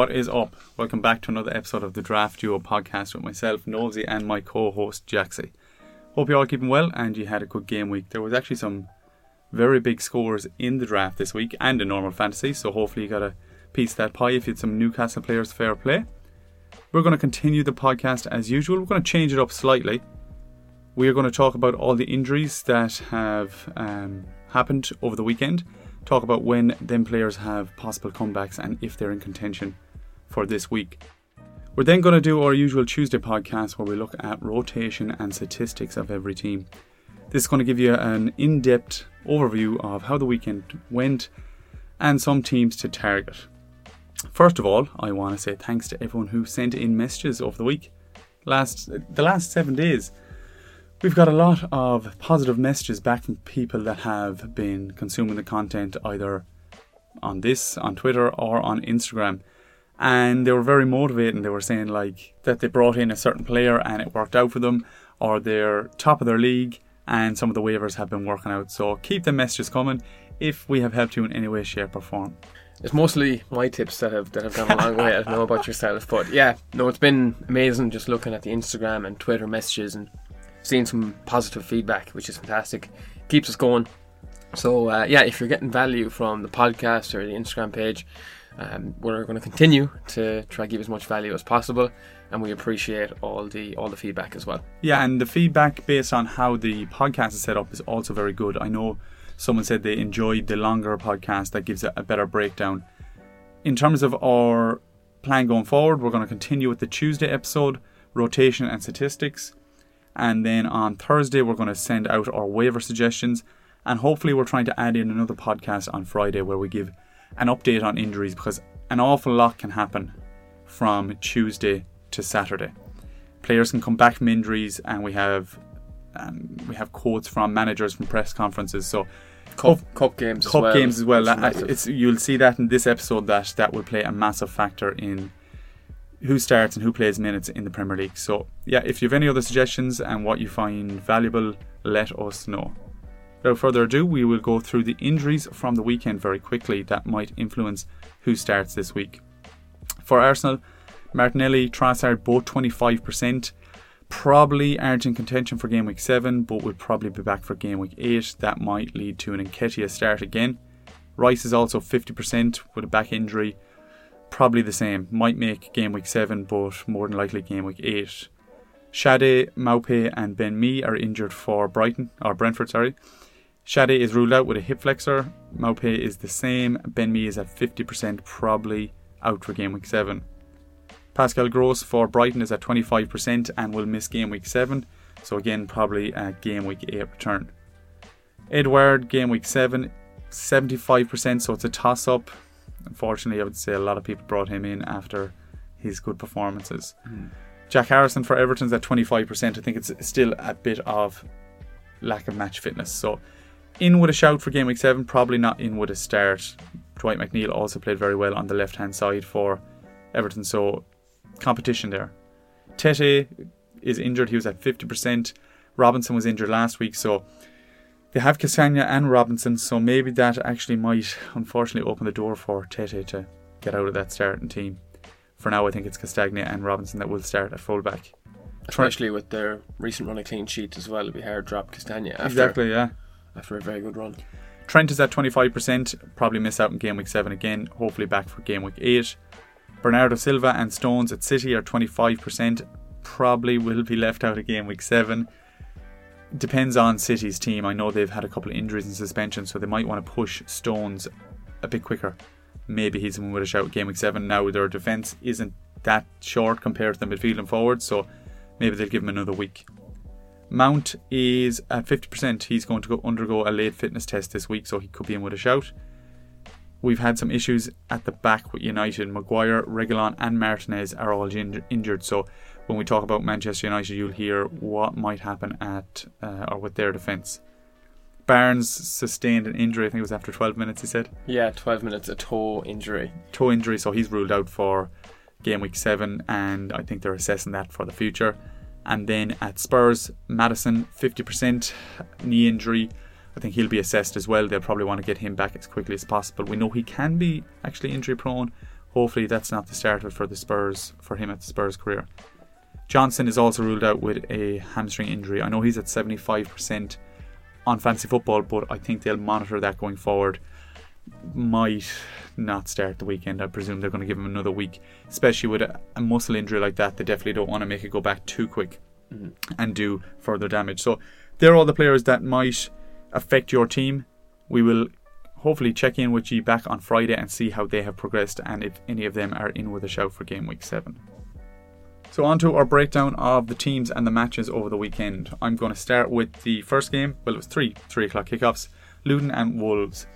What is up? Welcome back to another episode of the Draft Duo podcast with myself, Nosey, and my co host, Jaxie. Hope you're all keeping well and you had a good game week. There was actually some very big scores in the draft this week and in normal fantasy, so hopefully you got a piece of that pie if you had some Newcastle players fair play. We're going to continue the podcast as usual. We're going to change it up slightly. We are going to talk about all the injuries that have um, happened over the weekend talk about when them players have possible comebacks and if they're in contention for this week. We're then going to do our usual Tuesday podcast where we look at rotation and statistics of every team. This is going to give you an in depth overview of how the weekend went and some teams to target. First of all, I want to say thanks to everyone who sent in messages over the week. Last the last seven days, We've got a lot of positive messages back from people that have been consuming the content either on this, on Twitter, or on Instagram. And they were very motivating. They were saying like that they brought in a certain player and it worked out for them, or they're top of their league and some of the waivers have been working out. So keep the messages coming if we have helped you in any way, shape, or form. It's mostly my tips that have that have gone a long way. I don't know about yourself, but yeah, no, it's been amazing just looking at the Instagram and Twitter messages and seeing some positive feedback, which is fantastic. Keeps us going. So uh, yeah, if you're getting value from the podcast or the Instagram page, um, we're going to continue to try give as much value as possible, and we appreciate all the all the feedback as well. Yeah, and the feedback based on how the podcast is set up is also very good. I know someone said they enjoyed the longer podcast that gives a better breakdown. In terms of our plan going forward, we're going to continue with the Tuesday episode, rotation and statistics. And then on Thursday, we're going to send out our waiver suggestions. And hopefully, we're trying to add in another podcast on Friday where we give an update on injuries because an awful lot can happen from Tuesday to Saturday. Players can come back from injuries, and we have um, we have quotes from managers from press conferences. So cup, cup games, cup as well. games as well. It's, you'll see that in this episode that that will play a massive factor in who starts and who plays minutes in the Premier League. So, yeah, if you have any other suggestions and what you find valuable, let us know. Without further ado, we will go through the injuries from the weekend very quickly that might influence who starts this week. For Arsenal, Martinelli, Trossard, both 25%. Probably aren't in contention for game week 7, but will probably be back for game week 8. That might lead to an Nketiah start again. Rice is also 50% with a back injury probably the same. Might make game week 7, but more than likely game week 8. Schade, Maupay, and Ben Mee are injured for Brighton, or Brentford, sorry. Schade is ruled out with a hip flexor. Maupay is the same. Ben Mee is at 50%, probably out for game week 7. Pascal Gross for Brighton is at 25% and will miss game week 7. So again, probably a game week 8 return. Edouard, game week 7, 75%, so it's a toss up unfortunately, I would say a lot of people brought him in after his good performances. Mm. Jack Harrison for Everton's at 25%. I think it's still a bit of lack of match fitness. So, in with a shout for game week 7, probably not in with a start. Dwight McNeil also played very well on the left hand side for Everton. So, competition there. Tete is injured. He was at 50%. Robinson was injured last week. So, they have Castagne and Robinson, so maybe that actually might unfortunately open the door for Tete to get out of that starting team. For now, I think it's Castagne and Robinson that will start at fullback. Especially with their recent run of clean sheets as well, it'll be hard to drop Castagne after, exactly, yeah. After a very good run. Trent is at 25%, probably miss out in game week 7 again, hopefully back for game week 8. Bernardo Silva and Stones at City are 25%, probably will be left out of game week 7 depends on City's team. I know they've had a couple of injuries and suspensions, so they might want to push Stones a bit quicker. Maybe he's someone with a shout game week seven. Now their defence isn't that short compared to the midfield and forward, so maybe they'll give him another week. Mount is at 50%. He's going to go undergo a late fitness test this week, so he could be in with a shout. We've had some issues at the back with United. Maguire, Reguilon, and Martinez are all injured, so when we talk about Manchester United, you'll hear what might happen at uh, or with their defence. Barnes sustained an injury. I think it was after 12 minutes. He said. Yeah, 12 minutes, a toe injury. Toe injury, so he's ruled out for game week seven, and I think they're assessing that for the future. And then at Spurs, Maddison, 50% knee injury. I think he'll be assessed as well. They'll probably want to get him back as quickly as possible. We know he can be actually injury prone, Hopefully, that's not the start of it for the Spurs for him at the Spurs career. Johnson is also ruled out with a hamstring injury. I know he's at 75% on fantasy football, but I think they'll monitor that going forward. Might not start the weekend. I presume they're going to give him another week, especially with a, a muscle injury like that. They definitely don't want to make it go back too quick mm-hmm. and do further damage. So, they're all the players that might affect your team. We will hopefully check in with you back on Friday and see how they have progressed and if any of them are in with a shout for game week 7. So, on to our breakdown of the teams and the matches over the weekend. I'm going to start with the first game. Well, it was three 3 o'clock kickoffs Luton and Wolves.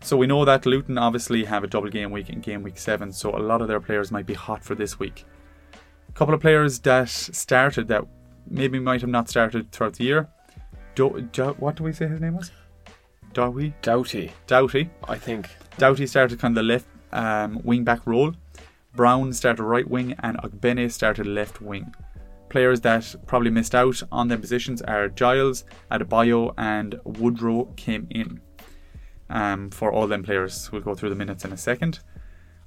So, we know that Luton obviously have a double game week in game week 7, so a lot of their players might be hot for this week. A couple of players that started that maybe might have not started throughout the year. Do, do, what do we say his name was? Doughty? Doughty. Doughty. I think. Doughty started kind of the left um, wing back role. Brown started right wing and Ogbene started left wing. Players that probably missed out on their positions are Giles, Adebayo, and Woodrow came in. Um, for all them players, we'll go through the minutes in a second.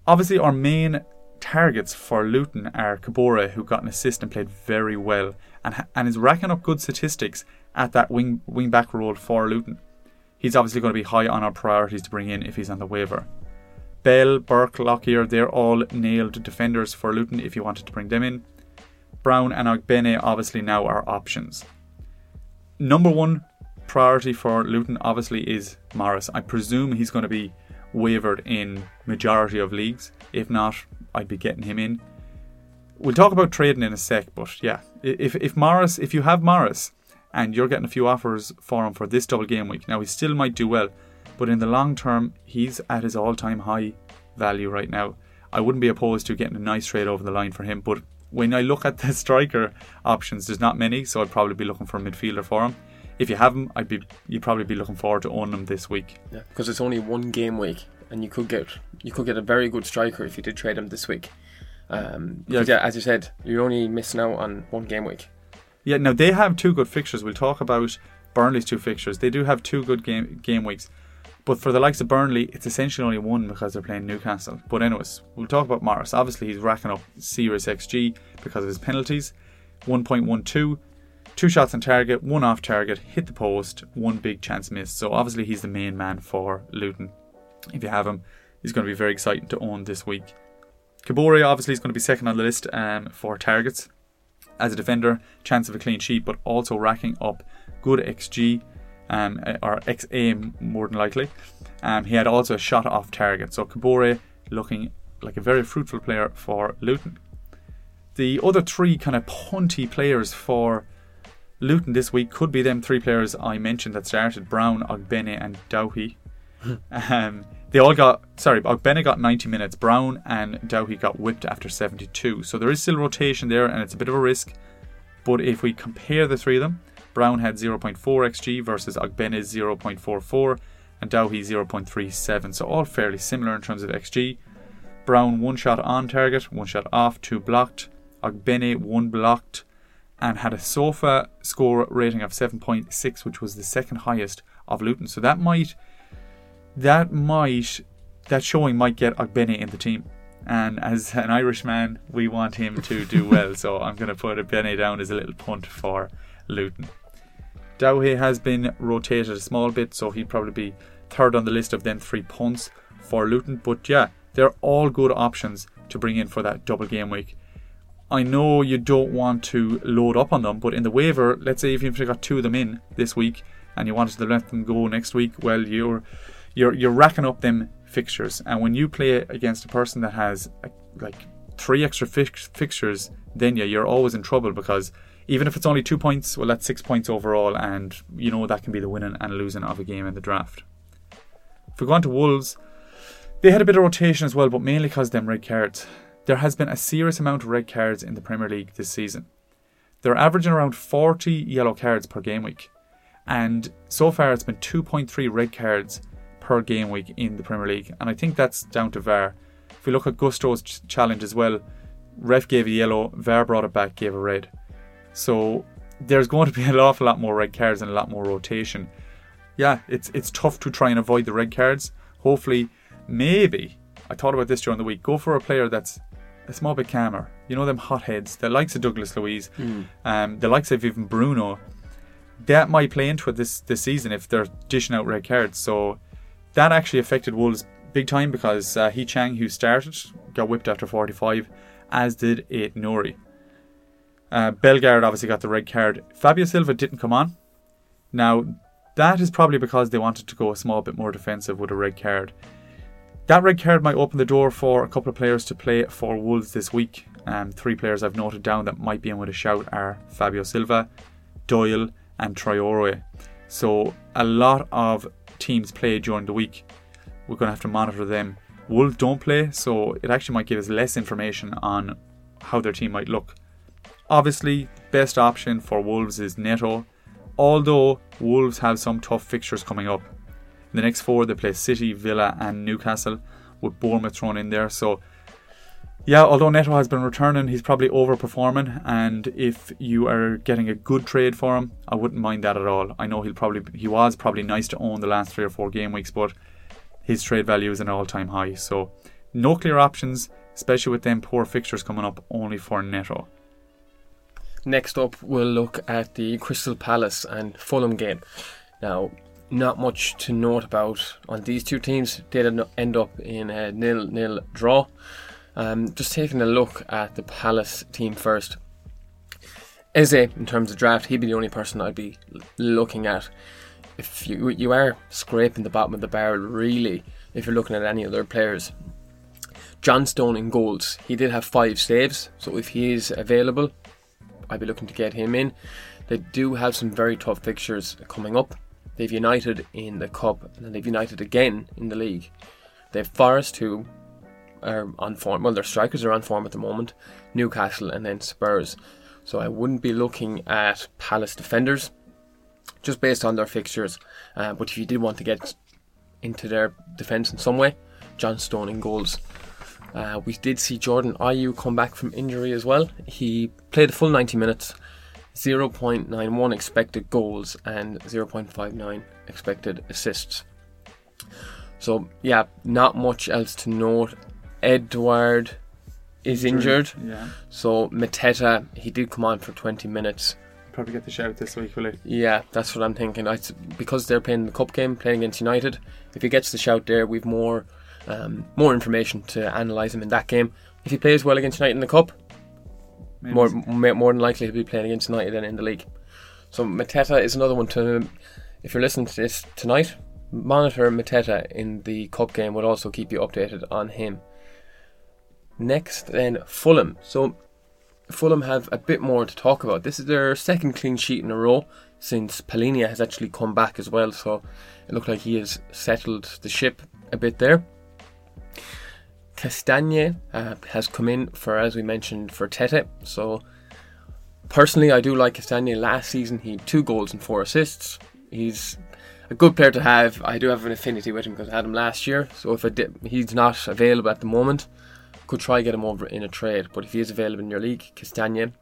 Obviously, our main targets for Luton are Kabore, who got an assist and played very well, and and is racking up good statistics at that wing wing back role for Luton. He's obviously going to be high on our priorities to bring in if he's on the waiver. Bell, Burke, Lockyer, they're all nailed defenders for Luton if you wanted to bring them in. Brown and Ogbene obviously now are options. Number one priority for Luton obviously is Morris. I presume he's going to be wavered in majority of leagues. If not, I'd be getting him in. We'll talk about trading in a sec, but yeah, if if Morris, if you have Morris and you're getting a few offers for him for this double game week, now he still might do well, but in the long term, he's at his all time high value right now. I wouldn't be opposed to getting a nice trade over the line for him, but when I look at the striker options, there's not many, so I'd probably be looking for a midfielder for him. If you have him, I'd be you'd probably be looking forward to owning him this week. Yeah, because it's only one game week, and you could get you could get a very good striker if you did trade him this week. Um, yeah, yeah, as you said, you're only missing out on one game week. Yeah, now they have two good fixtures. We'll talk about Burnley's two fixtures. They do have two good game game weeks. But for the likes of Burnley, it's essentially only one because they're playing Newcastle. But anyways, we'll talk about Morris. Obviously, he's racking up serious XG because of his penalties. 1.12, two shots on target, one off target, hit the post, one big chance missed. So obviously, he's the main man for Luton. If you have him, he's going to be very exciting to own this week. Kabore obviously is going to be second on the list um, for targets as a defender, chance of a clean sheet, but also racking up good XG um, or XA more than likely. Um, he had also a shot off target. So Kabore looking like a very fruitful player for Luton. The other three kind of punty players for Luton this week could be them three players I mentioned that started Brown, Ogbene, and Doughty. um, they all got sorry, Ogbene got 90 minutes. Brown and Doughty got whipped after 72. So there is still rotation there, and it's a bit of a risk. But if we compare the three of them, Brown had 0.4 xg versus Ogbene's 0.44 and Doughty 0.37, so all fairly similar in terms of xg. Brown one shot on target, one shot off, two blocked. Ogbene one blocked, and had a SOFA score rating of 7.6, which was the second highest of Luton. So that might, that might, that showing might get Ogbene in the team. And as an Irishman, we want him to do well. so I'm going to put Ogbene down as a little punt for Luton. Doughty has been rotated a small bit, so he'd probably be third on the list of them three punts for Luton. But yeah, they're all good options to bring in for that double game week. I know you don't want to load up on them, but in the waiver, let's say if you've got two of them in this week and you wanted to let them go next week, well, you're you're you're racking up them fixtures, and when you play against a person that has like three extra fix- fixtures, then yeah, you're always in trouble because even if it's only two points, well, that's six points overall, and you know that can be the winning and losing of a game in the draft. If we go on to Wolves, they had a bit of rotation as well, but mainly because them red cards. There has been a serious amount of red cards in the Premier League this season. They're averaging around 40 yellow cards per game week, and so far it's been 2.3 red cards per game week in the Premier League, and I think that's down to VAR. If we look at Gusto's challenge as well, ref gave a yellow, VAR brought it back, gave a red. So there's going to be an awful lot more red cards and a lot more rotation. Yeah, it's it's tough to try and avoid the red cards. Hopefully, maybe I thought about this during the week. Go for a player that's a small bit calmer. You know them hotheads, the likes of Douglas Luiz, Hmm. um, the likes of even Bruno. That might play into it this this season if they're dishing out red cards. So that actually affected Wolves big time because uh, Hee-chan, who started, got whipped after 45, as did Ait-Nouri. Uh, Bellegarde obviously got the red card. Fabio Silva didn't come on. Now, that is probably because they wanted to go a small bit more defensive with a red card. That red card might open the door for a couple of players to play for Wolves this week. Um, three players I've noted down that might be in with a shout are Fabio Silva, Doyle, and Traore. So a lot of teams play during the week. We're going to have to monitor them. Wolves don't play, so it actually might give us less information on how their team might look. Obviously, best option for Wolves is Neto, although Wolves have some tough fixtures coming up. In the next four, they play City, Villa, and Newcastle, with Bournemouth thrown in there. So, yeah, although Neto has been returning, he's probably overperforming. And if you are getting a good trade for him, I wouldn't mind that at all. I know he'll probably he was probably nice to own the last three or four game weeks, but his trade value is an all-time high. So, no clear options, especially with them poor fixtures coming up, only for Neto. Next up, we'll look at the Crystal Palace and Fulham game. Now, not much to note about on these two teams. They did end up in a nil-nil draw. Um, just taking a look at the Palace team first. Eze, in terms of draft, he'd be the only person I'd be looking at. If you you are scraping the bottom of the barrel, really, if you're looking at any other players. Johnstone in goals, he did have five saves, so if he is available, I'd be looking to get him in. They do have some very tough fixtures coming up. They've United in the Cup, and they've United again in the league. They've Forest, who are on form. Well, their strikers are on form at the moment. Newcastle and then Spurs. So I wouldn't be looking at Palace defenders, just based on their fixtures. Uh, but if you did want to get into their defence in some way, Johnstone in goals. Uh, we did see Jordan Ayew come back from injury as well. He played a full 90 minutes, 0.91 expected goals and 0.59 expected assists. So yeah, not much else to note. Edouard is injured, Yeah. so Mateta he did come on for 20 minutes. Probably get the shout this week, will he? Yeah, that's what I'm thinking. I, because they're playing the cup game, playing against United. If he gets the shout there, we've more um, more information to analyse him in that game. If he plays well against United in the cup, Maybe more more than likely he'll be playing against United than in the league. So Mateta is another one to. If you're listening to this tonight, monitor Mateta in the cup game. Would also keep you updated on him. Next, then Fulham. So Fulham have a bit more to talk about. This is their second clean sheet in a row since Palhinha has actually come back as well. So it looked like he has settled the ship a bit there. Castagne uh, has come in for, as we mentioned, for Tete. So personally, I do like Castagne. Last season, he had two goals and four assists. He's a good player to have. I do have an affinity with him because I had him last year. So if he's not available at the moment, could try get him over in a trade. But if he is available in your league, Castagne,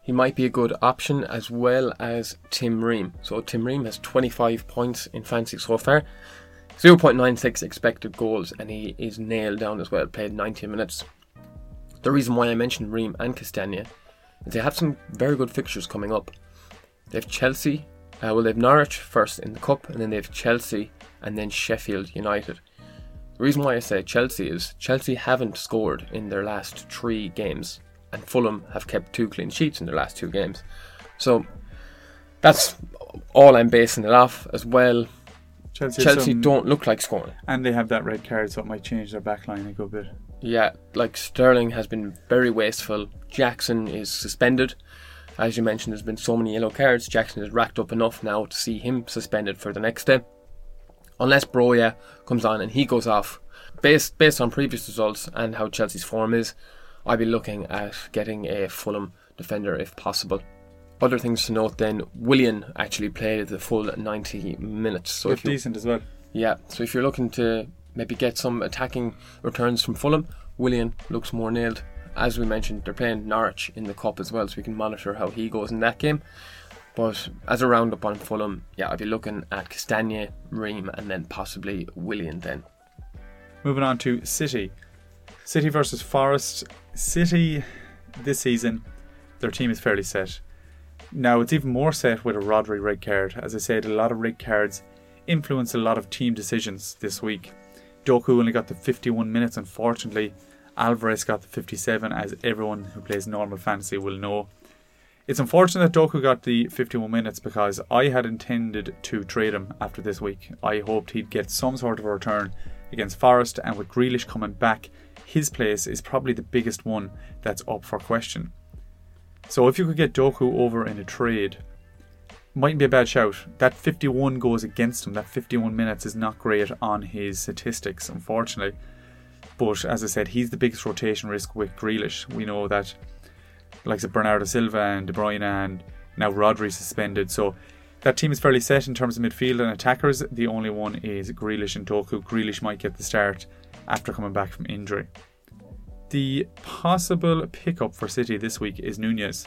he might be a good option as well as Tim Ream. So Tim Ream has 25 points in fancy so far. 0.96 expected goals, and he is nailed down as well. Played 90 minutes. The reason why I mentioned Ream and Castagne is they have some very good fixtures coming up. They have Chelsea, uh, well, they have Norwich first in the Cup, and then they have Chelsea, and then Sheffield United. The reason why I say Chelsea is Chelsea haven't scored in their last three games, and Fulham have kept two clean sheets in their last two games. So that's all I'm basing it off as well. Chelsea, Chelsea some- don't look like scoring. and they have that red card, so it might change their back line a good bit. Yeah, like Sterling has been very wasteful. Jackson is suspended. As you mentioned, there's been so many yellow cards. Jackson has racked up enough now to see him suspended for the next day. Unless Broja comes on and he goes off, based based on previous results and how Chelsea's form is, I'd be looking at getting a Fulham defender if possible. Other things to note then, Willian actually played the full 90 minutes. So if you decent as well. yeah, so if you're looking to maybe get some attacking returns from Fulham, Willian looks more nailed. As we mentioned, they're playing Norwich in the Cup as well, so we can monitor how he goes in that game. But as a roundup on Fulham, yeah, I'd be looking at Castagne, Ream, and then possibly Willian then. Moving on to City. City versus Forest. City this season, their team is fairly set. Now it's even more set with a Rodri red card. As I said, a lot of red cards influence a lot of team decisions this week. Doku only got the 51 minutes, unfortunately. Alvarez got the 57, as everyone who plays normal fantasy will know. It's unfortunate that Doku got the 51 minutes because I had intended to trade him after this week. I hoped he'd get some sort of a return against Forest, and with Grealish coming back, his place is probably the biggest one that's up for question. So if you could get Doku over in a trade, mightn't be a bad shout. That 51 goes against him. That 51 minutes is not great on his statistics, unfortunately. But as I said, he's the biggest rotation risk with Grealish. We know that, like Bernardo Silva and De Bruyne and now Rodri suspended. So that team is fairly set in terms of midfield and attackers. The only one is Grealish and Doku. Grealish might get the start after coming back from injury. The possible pickup for City this week is Nunes.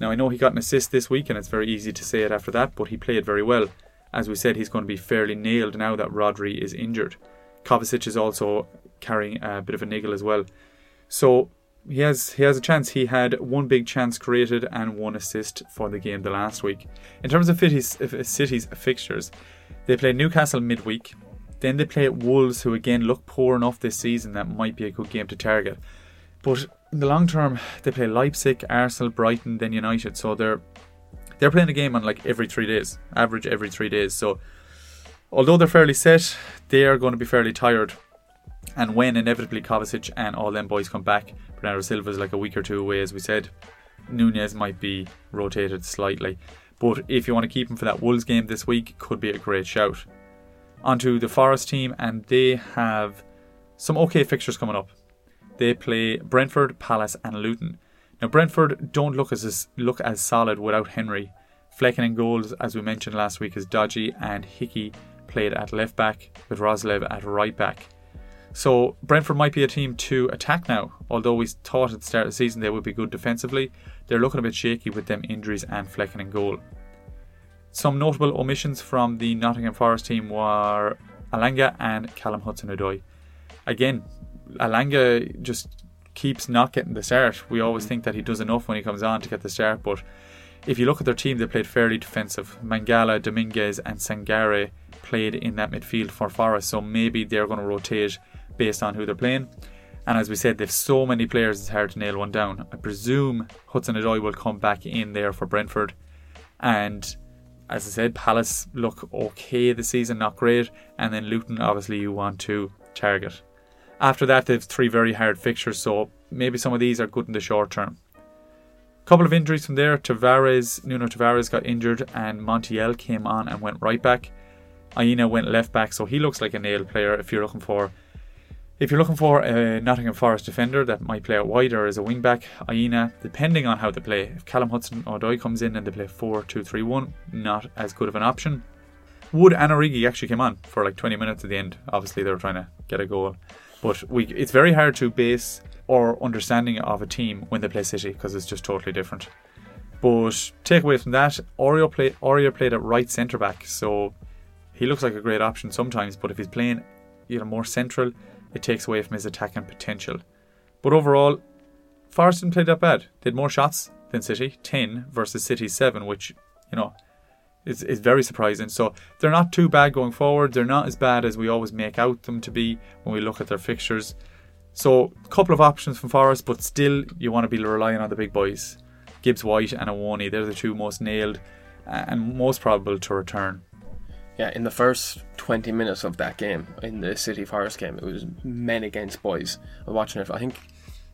Now, I know he got an assist this week, and it's very easy to say it after that, but he played very well. As we said, he's going to be fairly nailed now that Rodri is injured. Kovacic is also carrying a bit of a niggle as well. So he has he has a chance. He had one big chance created and one assist for the game the last week. In terms of City's, City's fixtures, they play Newcastle midweek. Then they play at Wolves, who again look poor enough this season that might be a good game to target. But in the long term, they play Leipzig, Arsenal, Brighton, then United. So they're they're playing a game on like every three days, average every three days. So although they're fairly set, they are going to be fairly tired. And when inevitably Kovacic and all them boys come back, Bernardo Silva is like a week or two away, as we said. Nunes might be rotated slightly. But if you want to keep him for that Wolves game this week, could be a great shout onto the Forest team, and they have some okay fixtures coming up. They play Brentford, Palace, and Luton. Now Brentford don't look as look as solid without Henry. Flekken in goals, as we mentioned last week, is dodgy, and Hickey played at left back with Roerslev at right back. So Brentford might be a team to attack now. Although we thought at the start of the season they would be good defensively, they're looking a bit shaky with them injuries and Flekken in goal. Some notable omissions from the Nottingham Forest team were Elanga and Callum Hudson-Odoi. Again, Elanga just keeps not getting the start. We always mm. think that he does enough when he comes on to get the start, but if you look at their team, they played fairly defensive. Mangala, Dominguez, and Sangare played in that midfield for Forest, so maybe they're going to rotate based on who they're playing. And as we said, they've so many players, it's hard to nail one down. I presume Hudson-Odoi will come back in there for Brentford, and as I said, Palace look okay this season, not great, and then Luton, obviously, you want to target. After that, they've three very hard fixtures, so maybe some of these are good in the short term. Couple of injuries from there. Tavares, Nuno Tavares got injured, and Montiel came on and went right back. Aina went left back, so he looks like a nail player if you're looking for if you're looking for a Nottingham Forest defender that might play out wider as a wing back, Aina, depending on how they play, if Callum Hudson Odoi comes in and they play 4 2 3 1, not as good of an option. Wood and Origi actually came on for like 20 minutes at the end. Obviously, they were trying to get a goal. But we, it's very hard to base our understanding of a team when they play City because it's just totally different. But take away from that, Aurier, play, Aurier played at right centre back, so he looks like a great option sometimes. But if he's playing you know more central, it takes away from his attacking potential. But overall, Forest didn't play that bad. They had more shots than City, 10 versus City 7, which, you know, is, is very surprising. So they're not too bad going forward. They're not as bad as we always make out them to be when we look at their fixtures. So a couple of options from Forest, but still you want to be relying on the big boys. Gibbs White and Awoniyi, they're the two most nailed and most probable to return. Yeah, in the first 20 minutes of that game, in the City Forest game, it was men against boys. I'm watching it. I think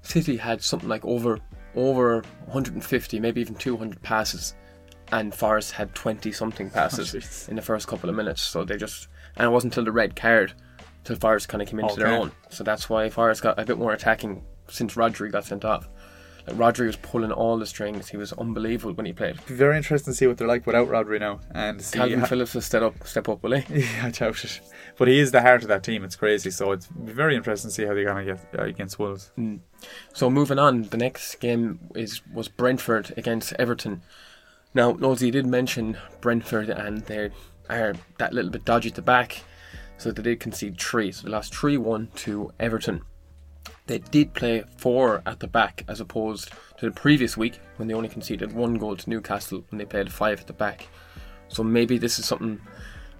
City had something like over over 150, maybe even 200 passes, and Forest had 20 something passes oh, in the first couple of minutes. So they just, and it wasn't until the red card till Forest kind of came into okay. their own. So that's why Forest got a bit more attacking since Rodri got sent off. Rodri was pulling all the strings. He was unbelievable when he played. very interesting to see what they're like without Rodri now. And see Kalvin Phillips will step up, step up, will he? Yeah, I doubt it. But he is the heart of that team. It's crazy. So it's very interesting to see how they're going to get uh, against Wolves. Mm. So moving on, the next game is was Brentford against Everton. Now, Nosey did mention Brentford and they are that little bit dodgy at the back. So they did concede three. So they lost 3 1 to Everton. They did play four at the back as opposed to the previous week when they only conceded one goal to Newcastle when they played five at the back. So maybe this is something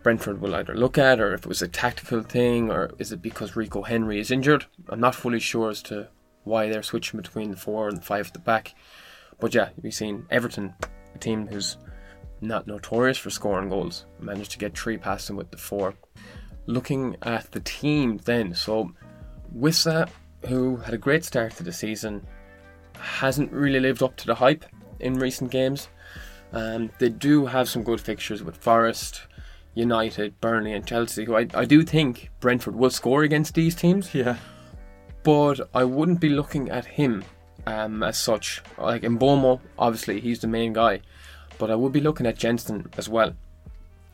Brentford will either look at, or if it was a tactical thing, or is it because Rico Henry is injured? I'm not fully sure as to why they're switching between the four and the five at the back. But yeah, we've seen Everton, a team who's not notorious for scoring goals, managed to get three past them with the four. Looking at the team then, so Wissa who had a great start to the season, hasn't really lived up to the hype in recent games. Um, they do have some good fixtures with Forest, United, Burnley, and Chelsea, who I, I do think Brentford will score against these teams. Yeah. But I wouldn't be looking at him um, as such. Like Mbeumo, obviously, he's the main guy. But I would be looking at Jensen as well.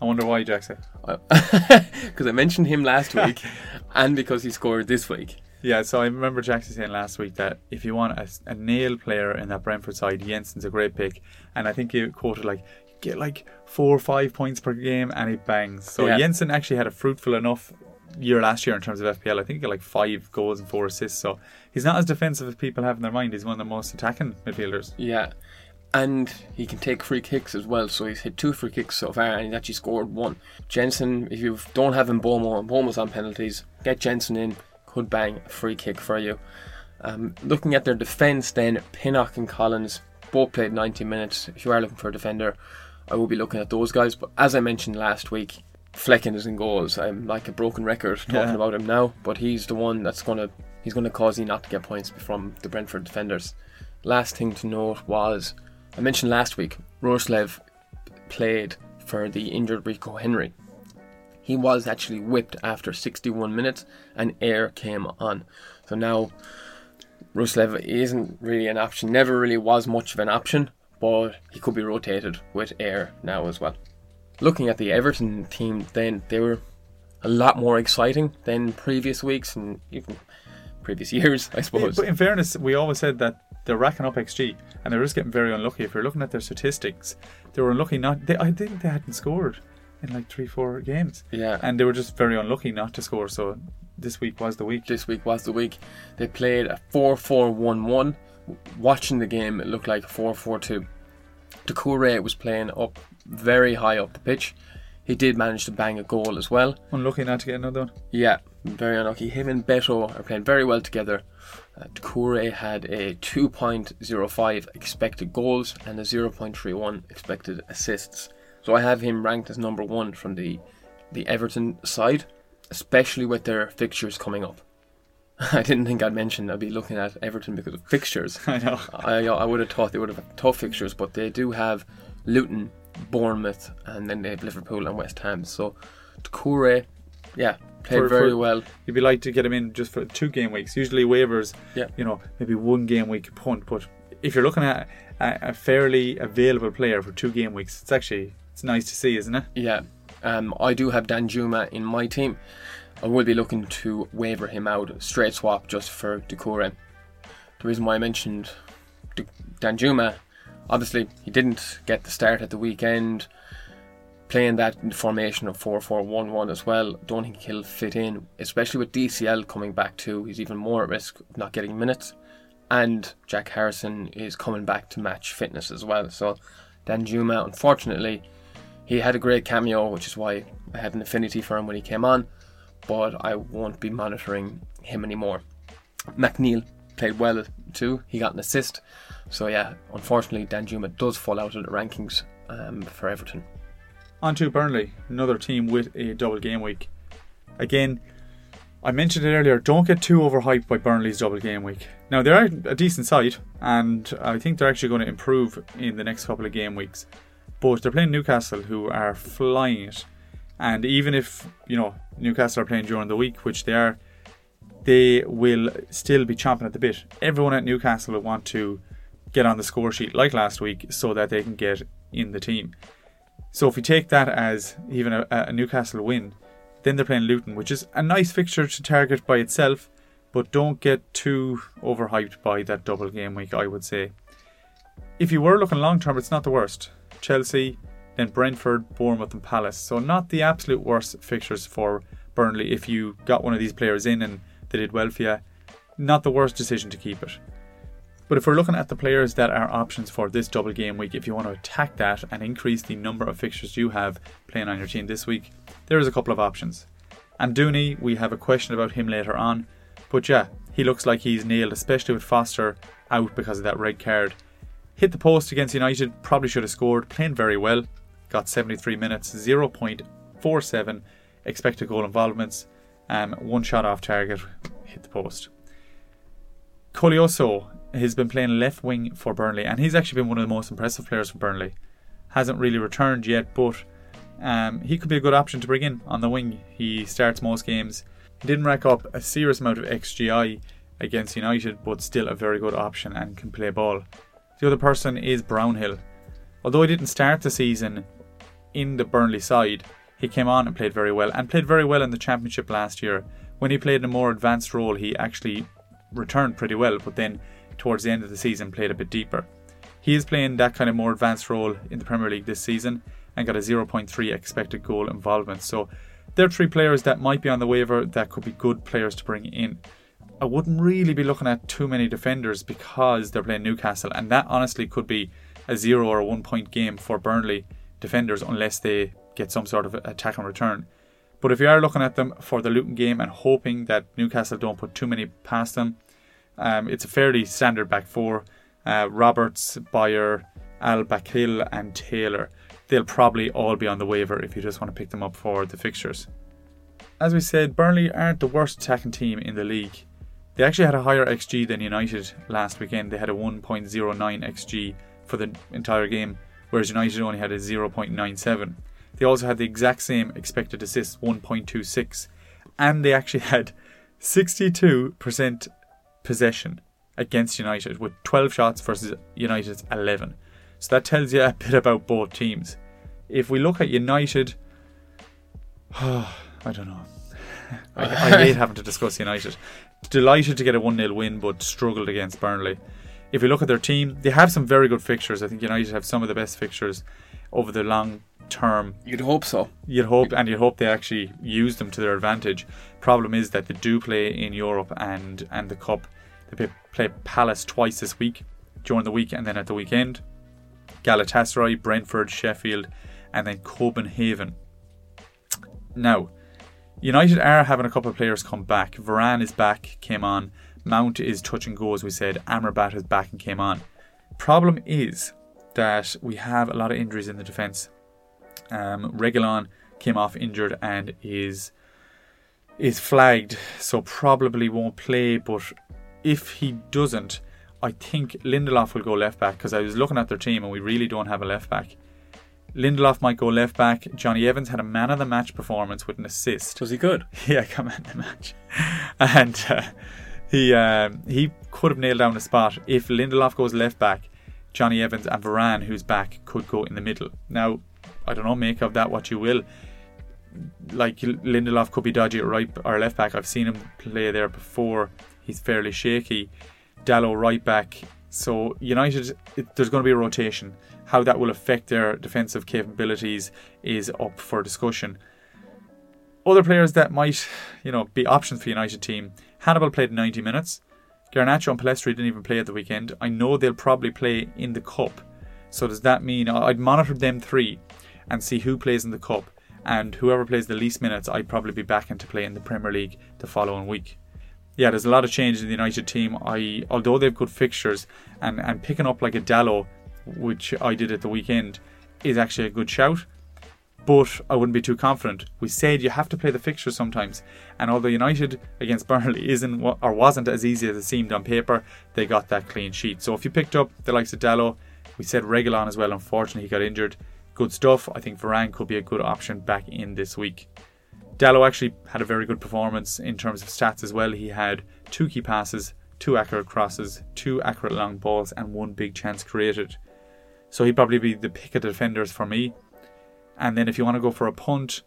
I wonder why, Jackson. Because I mentioned him last week and because he scored this week. Yeah, so I remember Jackson saying last week that if you want a, a nail player in that Brentford side, Jensen's a great pick. And I think he quoted like, get like four or five points per game and it bangs. So Yeah. Jensen actually had a fruitful enough year last year in terms of FPL. I think he got like five goals and four assists. So he's not as defensive as people have in their mind. He's one of the most attacking midfielders. Yeah. And he can take free kicks as well. So he's hit two free kicks so far and he's actually scored one. Jensen, if you don't have Mbeumo, and Mbeumo's on penalties, get Jensen in, could bang a free kick for you. Um, looking at their defence then, Pinnock and Collins both played 90 minutes. If you are looking for a defender, I will be looking at those guys. But as I mentioned last week, Flekken is in goals. I'm like a broken record talking Yeah. about him now, but he's the one that's gonna he's gonna cause you not to get points from the Brentford defenders. Last thing to note was I mentioned last week Roerslev played for the injured Rico Henry. He was actually whipped after 61 minutes and Ajer came on. So now Roerslev isn't really an option, never really was much of an option, but he could be rotated with Ajer now as well. Looking at the Everton team, then they were a lot more exciting than previous weeks and even previous years, I suppose. But in fairness, we always said that they're racking up XG and they're just getting very unlucky. If you're looking at their statistics, they were unlucky not. They, I think they hadn't scored in like three, four games. Yeah. And they were just very unlucky not to score. So this week was the week. this week was the week. They played a 4 4 1 1. Watching the game, it looked like a 4 4 2. Doucouré was playing up very high up the pitch. He did manage to bang a goal as well. Unlucky not to get another one. Yeah, very unlucky. Him and Beto are playing very well together. Uh, Doucouré had a 2.05 expected goals and a 0.31 expected assists. So I have him ranked as number one from the, the Everton side, especially with their fixtures coming up. I didn't think I'd mention I'd be looking at Everton because of fixtures. I know. I, I would have thought they would have tough fixtures, but they do have Luton, Bournemouth, and then they have Liverpool and West Ham. So Doucouré, yeah, played For- very for- well. You'd be like to get him in just for two game weeks. Usually waivers, Yeah. you know, maybe one game week punt. But if you're looking at a, a fairly available player for two game weeks, it's actually nice to see, isn't it? Yeah, um, I do have Danjuma in my team. I will be looking to waiver him out, straight swap just for Doucouré. The reason why I mentioned Danjuma, obviously he didn't get the start at the weekend. Playing that formation of 4 4 1 1 as well, don't think he'll fit in, especially with DCL coming back too. He's even more at risk of not getting minutes. And Jack Harrison is coming back to match fitness as well. So, Danjuma, unfortunately, he had a great cameo, which is why I had an affinity for him when he came on, but I won't be monitoring him anymore. McNeil played well too, he got an assist. So, yeah, unfortunately, Danjuma does fall out of the rankings um, for Everton. On to Burnley, another team with a double game week. Again, I mentioned it earlier, don't get too overhyped by Burnley's double game week. Now, they are a decent side, and I think they're actually going to improve in the next couple of game weeks. But they're playing Newcastle, who are flying it. And even if, you know, Newcastle are playing during the week, which they are, they will still be chomping at the bit. Everyone at Newcastle will want to get on the score sheet like last week so that they can get in the team. So if we take that as even a, a Newcastle win, then they're playing Luton, which is a nice fixture to target by itself, but don't get too overhyped by that double game week, I would say. If you were looking long term, it's not the worst. Chelsea, then Brentford, Bournemouth, and Palace. So not the absolute worst fixtures for Burnley if you got one of these players in and they did well for you. Not the worst decision to keep it. But if we're looking at the players that are options for this double game week, if you want to attack that and increase the number of fixtures you have playing on your team this week, there is a couple of options. Amdouni, we have a question about him later on. But yeah, he looks like he's nailed, especially with Foster out because of that red card. Hit the post against United, probably should have scored, playing very well. Got 73 minutes, 0.47 expected goal involvements, um, one shot off target, hit the post. Koleosho has been playing left wing for Burnley, and he's actually been one of the most impressive players for Burnley. Hasn't really returned yet, but um, he could be a good option to bring in on the wing. He starts most games. He didn't rack up a serious amount of XGI against United, but still a very good option and can play ball. The other person is Brownhill. Although he didn't start the season in the Burnley side, he came on and played very well, and played very well in the Championship last year. When he played in a more advanced role, he actually returned pretty well, but then towards the end of the season played a bit deeper. He is playing that kind of more advanced role in the Premier League this season and got a 0.3 expected goal involvement. So there are three players that might be on the waiver that could be good players to bring in. I wouldn't really be looking at too many defenders because they're playing Newcastle, and that honestly could be a zero or a one point game for Burnley defenders unless they get some sort of attack and return. But if you are looking at them for the Luton game and hoping that Newcastle don't put too many past them, um, it's a fairly standard back four. Uh, Roberts, Beyer, Al Dakhil, and Taylor. They'll probably all be on the waiver if you just want to pick them up for the fixtures. As we said, Burnley aren't the worst attacking team in the league. They actually had a higher XG than United last weekend. They had a 1.09 XG for the entire game, whereas United only had a 0.97. They also had the exact same expected assists, 1.26, and they actually had 62% possession against United with 12 shots versus United's 11. So that tells you a bit about both teams. If we look at United, oh, I don't know. I, I hate having to discuss United. Delighted to get a 1 0 win, but struggled against Burnley. If you look at their team, they have some very good fixtures. I think United have some of the best fixtures over the long term. You'd hope so. You'd hope, and you'd hope they actually use them to their advantage. Problem is that they do play in Europe and and the cup. They play Palace twice this week during the week and then at the weekend. Galatasaray, Brentford, Sheffield, and then Copenhagen. Now, United are having a couple of players come back. Varane is back, came on. Mount is touch and go, as we said. Amrabat is back and came on. Problem is that we have a lot of injuries in the defence. Um, came off injured and is is flagged, so probably won't play. But if he doesn't, I think Lindelof will go left back because I was looking at their team and we really don't have a left back. Lindelof might go left back. Jonny Evans had a man of the match performance with an assist. Was he good? Yeah, come man of the match, and uh, he um, he could have nailed down a spot if Lindelof goes left back. Jonny Evans and Varane, who's back, could go in the middle. Now, I don't know, make of that what you will. Like Lindelof could be dodgy at right or left back. I've seen him play there before. He's fairly shaky. Dalot right back. So United, it, there's going to be a rotation. How that will affect their defensive capabilities is up for discussion. Other players that might, you know, be options for United team. Hannibal played 90 minutes. Garnacho and Pellistri didn't even play at the weekend. I know they'll probably play in the cup. So does that mean I'd monitor them three and see who plays in the cup, and whoever plays the least minutes, I'd probably be back into play in the Premier League the following week. Yeah, there's a lot of change in the United team. I although they've good fixtures and, and picking up like a Dalot, which I did at the weekend, is actually a good shout. But I wouldn't be too confident. We said you have to play the fixtures sometimes, and although United against Burnley isn't or wasn't as easy as it seemed on paper, they got that clean sheet. So if you picked up the likes of Dalot, we said Reguilon as well. Unfortunately, he got injured good stuff. I think Varane could be a good option back in this week. Dalot actually had a very good performance in terms of stats as well. He had two key passes, two accurate crosses, two accurate long balls, and one big chance created. So he'd probably be the pick of defenders for me. And then if you want to go for a punt,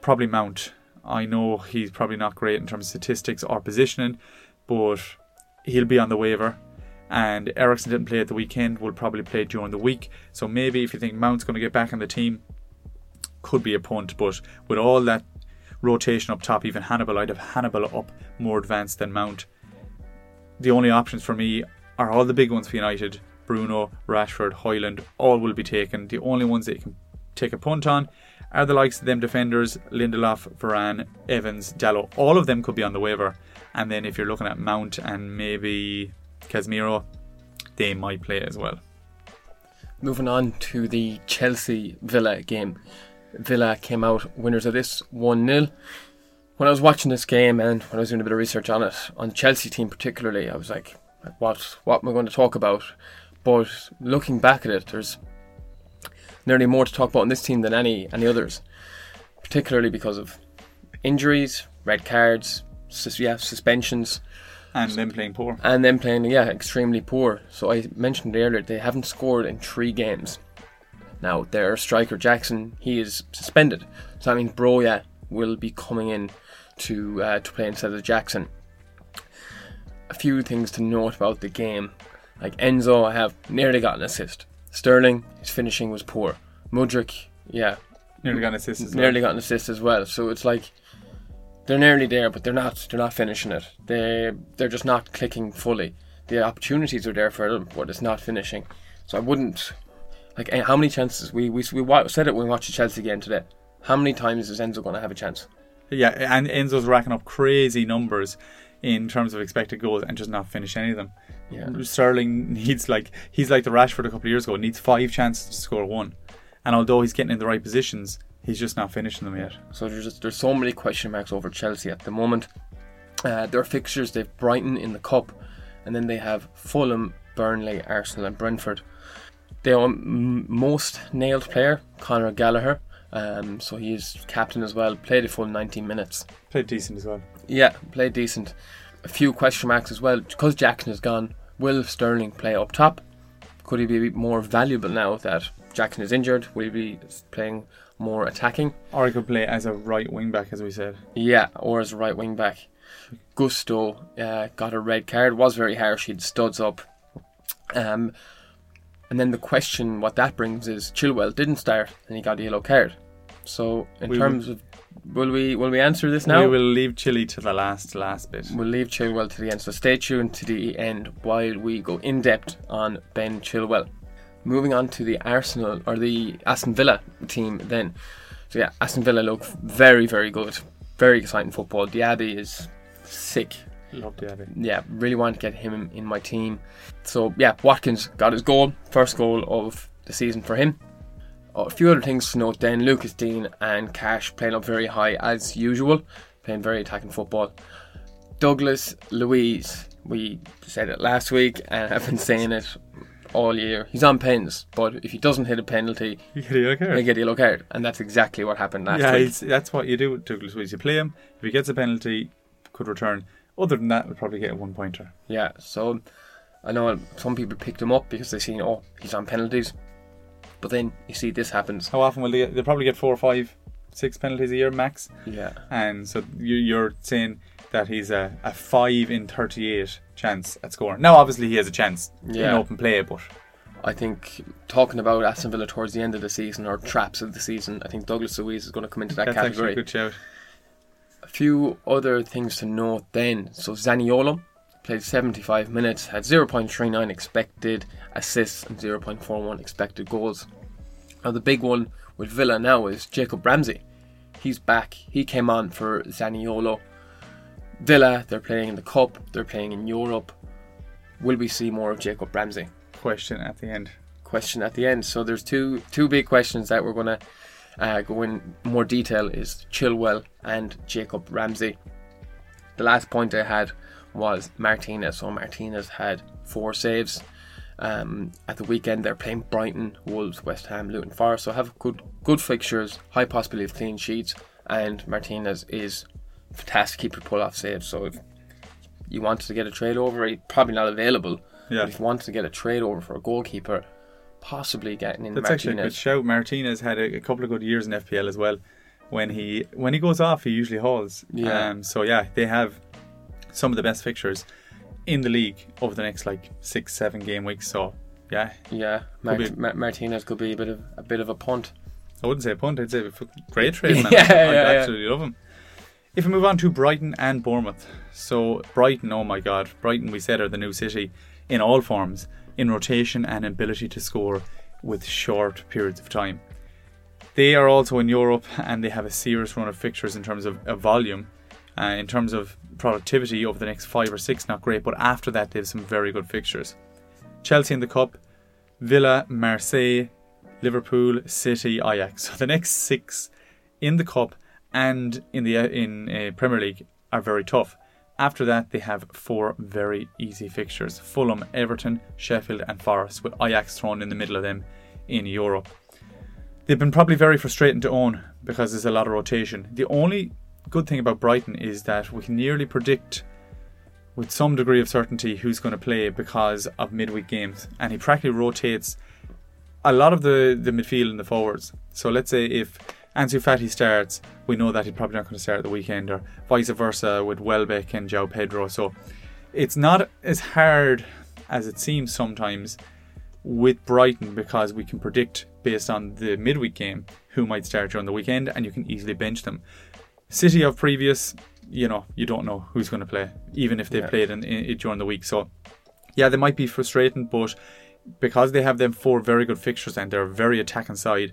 probably Mount. I know he's probably not great in terms of statistics or positioning, but he'll be on the waiver and Eriksen didn't play at the weekend, will probably play during the week. So maybe if you think Mount's going to get back on the team, could be a punt. But with all that, rotation up top, even Hannibal. I'd have Hannibal up more advanced than Mount. The only options for me are all the big ones for United Bruno, Rashford, Højlund, all will be taken. The only ones that you can take a punt on are the likes of them defenders Lindelof, Varane, Evans, Diallo. All of them could be on the waiver. And then if you're looking at Mount and maybe Casemiro, they might play as well. Moving on to the Chelsea Villa game. Villa came out winners of this 1 0. When I was watching this game and when I was doing a bit of research on it, on the Chelsea team particularly, I was like, what, what am I going to talk about? But looking back at it, there's nearly more to talk about in this team than any, any others, particularly because of injuries, red cards, sus- yeah, suspensions, And them playing poor. and then playing yeah extremely poor. So I mentioned earlier they haven't scored in three games. Now their striker Jackson he is suspended, so that means Broja will be coming in to uh, to play instead of Jackson. A few things to note about the game, like Enzo, I have nearly got an assist. Sterling, his finishing was poor. Mudryk, yeah, Nearly got an assist as well. nearly got an assist as well. So it's like they're nearly there, but they're not. They're not finishing it. They they're just not clicking fully. The opportunities are there for them, but it's not finishing. So I wouldn't like eh, how many chances we we, we said it when we watched the Chelsea game today. How many times is Enzo going to have a chance? Yeah, and Enzo's racking up crazy numbers in terms of expected goals and just not finish any of them. Yeah. Sterling needs like he's like the Rashford a couple of years ago. Needs five chances to score one, and although he's getting in the right positions, he's just not finishing them yet. So there's just, there's so many question marks over Chelsea at the moment. Uh, their fixtures they've Brighton in the cup, and then they have Fulham, Burnley, Arsenal, and Brentford. Their m- most nailed player, Conor Gallagher. Um, so he is captain as well. Played a full 90 minutes. Played decent as well. Yeah, played decent. A few question marks as well because Jackson is gone. Will Sterling play up top? Could he be more valuable now that Jackson is injured? Will he be playing more attacking? Or he could play as a right wing back, as we said. Yeah, or as a right wing back. Gusto uh, got a red card. Was very harsh. He had studs up. Um, and then the question, what that brings is Chilwell didn't start and he got a yellow card. So in We terms of, will we will we answer this now? We will leave Chile to the last last bit. We'll leave Chilwell to the end. So stay tuned to the end while we go in depth on Ben Chilwell. Moving on to the Arsenal or the Aston Villa team then. So yeah, Aston Villa look very very good. Very exciting football. Diaby is sick. Love idea. Yeah, really want to get him in my team. So yeah, Watkins got his goal, first goal of the season for him. A few other things to note then Lucas Digne and Cash playing up very high as usual, playing very attacking football. Douglas Luiz, we said it last week and I've been saying it all year. He's on pens, but if he doesn't hit a penalty, You get a yellow card. get a yellow card, and that's exactly what happened last yeah, week. that's what you do with Douglas Luiz. You play him. If he gets a penalty, could return. Other than that, we'll probably get a one pointer. Yeah, so I know some people picked him up because they seen oh he's on penalties, but then you see this happens. How often will they? They'll probably get four or five, six penalties a year max. Yeah, And so you, you're saying that he's a, a five in thirty-eight chance at scoring. Now, obviously, he has a chance in open play, but I think talking about Aston Villa towards the end of the season or traps of the season, I think Douglas Luiz is going to come into that that's a category. good shout. A few other things to note then. So Zaniolo played 75 minutes, had 0.39 expected assists and 0.41 expected goals. Now the big one with Villa now is Jacob Ramsey. He's back. He came on for Zaniolo. Villa, they're playing in the Cup, they're playing in Europe. Will we see more of Jacob Ramsey? Question at the end. question at the end. So there's two two big questions that we're gonna uh, go in more detail is Chilwell and Jacob Ramsey. The last point I had was Martinez. So Martinez had four saves. Um, at the weekend they're playing Brighton, Wolves, West Ham, Luton Forest. So have good good fixtures, high possibility of clean sheets, and Martinez is fantastic keeper pull off saves. So if you wanted to get a trade over, he's probably not available. Yeah. But if you wanted to get a trade over for a goalkeeper, possibly getting in That's actually a good Martinez. shout. Martinez had a, a couple of good years in FPL as well. When he when he goes off, he usually hauls. Yeah. Um, so yeah, they have some of the best fixtures in the league over the next like six, seven game weeks. So yeah, Yeah, Mar- be- Mar- Martinez could be a bit of a bit of a punt. I wouldn't say a punt. I'd say a great trade man. Yeah, I'd yeah, yeah. absolutely love him. If we move on to Brighton and Bournemouth. So, Brighton, oh my god, Brighton, we said, are the new city in all forms, in rotation and ability to score with short periods of time. They are also in Europe and they have a serious run of fixtures in terms of, of volume. Uh, in terms of productivity over the next five or six, not great, but after that, they have some very good fixtures. Chelsea in the Cup, Villa, Marseille, Liverpool, City, Ajax. So the next six in the Cup and in the in uh, Premier League are very tough. After that, they have four very easy fixtures: Fulham, Everton, Sheffield, and Forest, with Ajax thrown in the middle of them in Europe. They've been probably very frustrating to own because there's a lot of rotation. The only good thing about Brighton is that we can nearly predict with some degree of certainty who's going to play because of midweek games, and he practically rotates a lot of the, the midfield and the forwards. So let's say if Ansu Fati starts, we know that he's probably not going to start at the weekend, or vice versa with Welbeck and João Pedro. So it's not as hard as it seems sometimes with Brighton because we can predict based on the midweek game who might start during the weekend and you can easily bench them. City of previous, you know, you don't know who's going to play, even if they yeah. played in, in, during the week. So, yeah, they might be frustrating, but because they have them four very good fixtures and they're a very attacking side,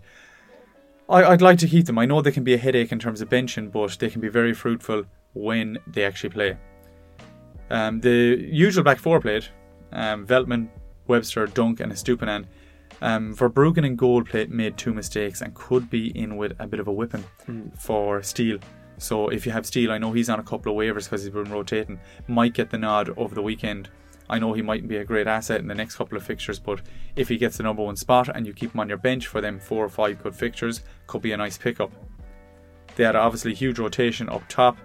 I, would like to keep them. I know they can be a headache in terms of benching, but they can be very fruitful when they actually play. Um, the usual back four played um, Veltman, Webster, Dunk, and Estupiñán um, Verbruggen and Gold plate made two mistakes and could be in with a bit of a whipping mm. for Steele. So if you have Steele, I know he's on a couple of waivers because he's been rotating. Might get the nod over the weekend. I know he mightn't be a great asset in the next couple of fixtures, but if he gets the number one spot and you keep him on your bench for them four or five good fixtures, could be a nice pickup. They had obviously huge rotation up top.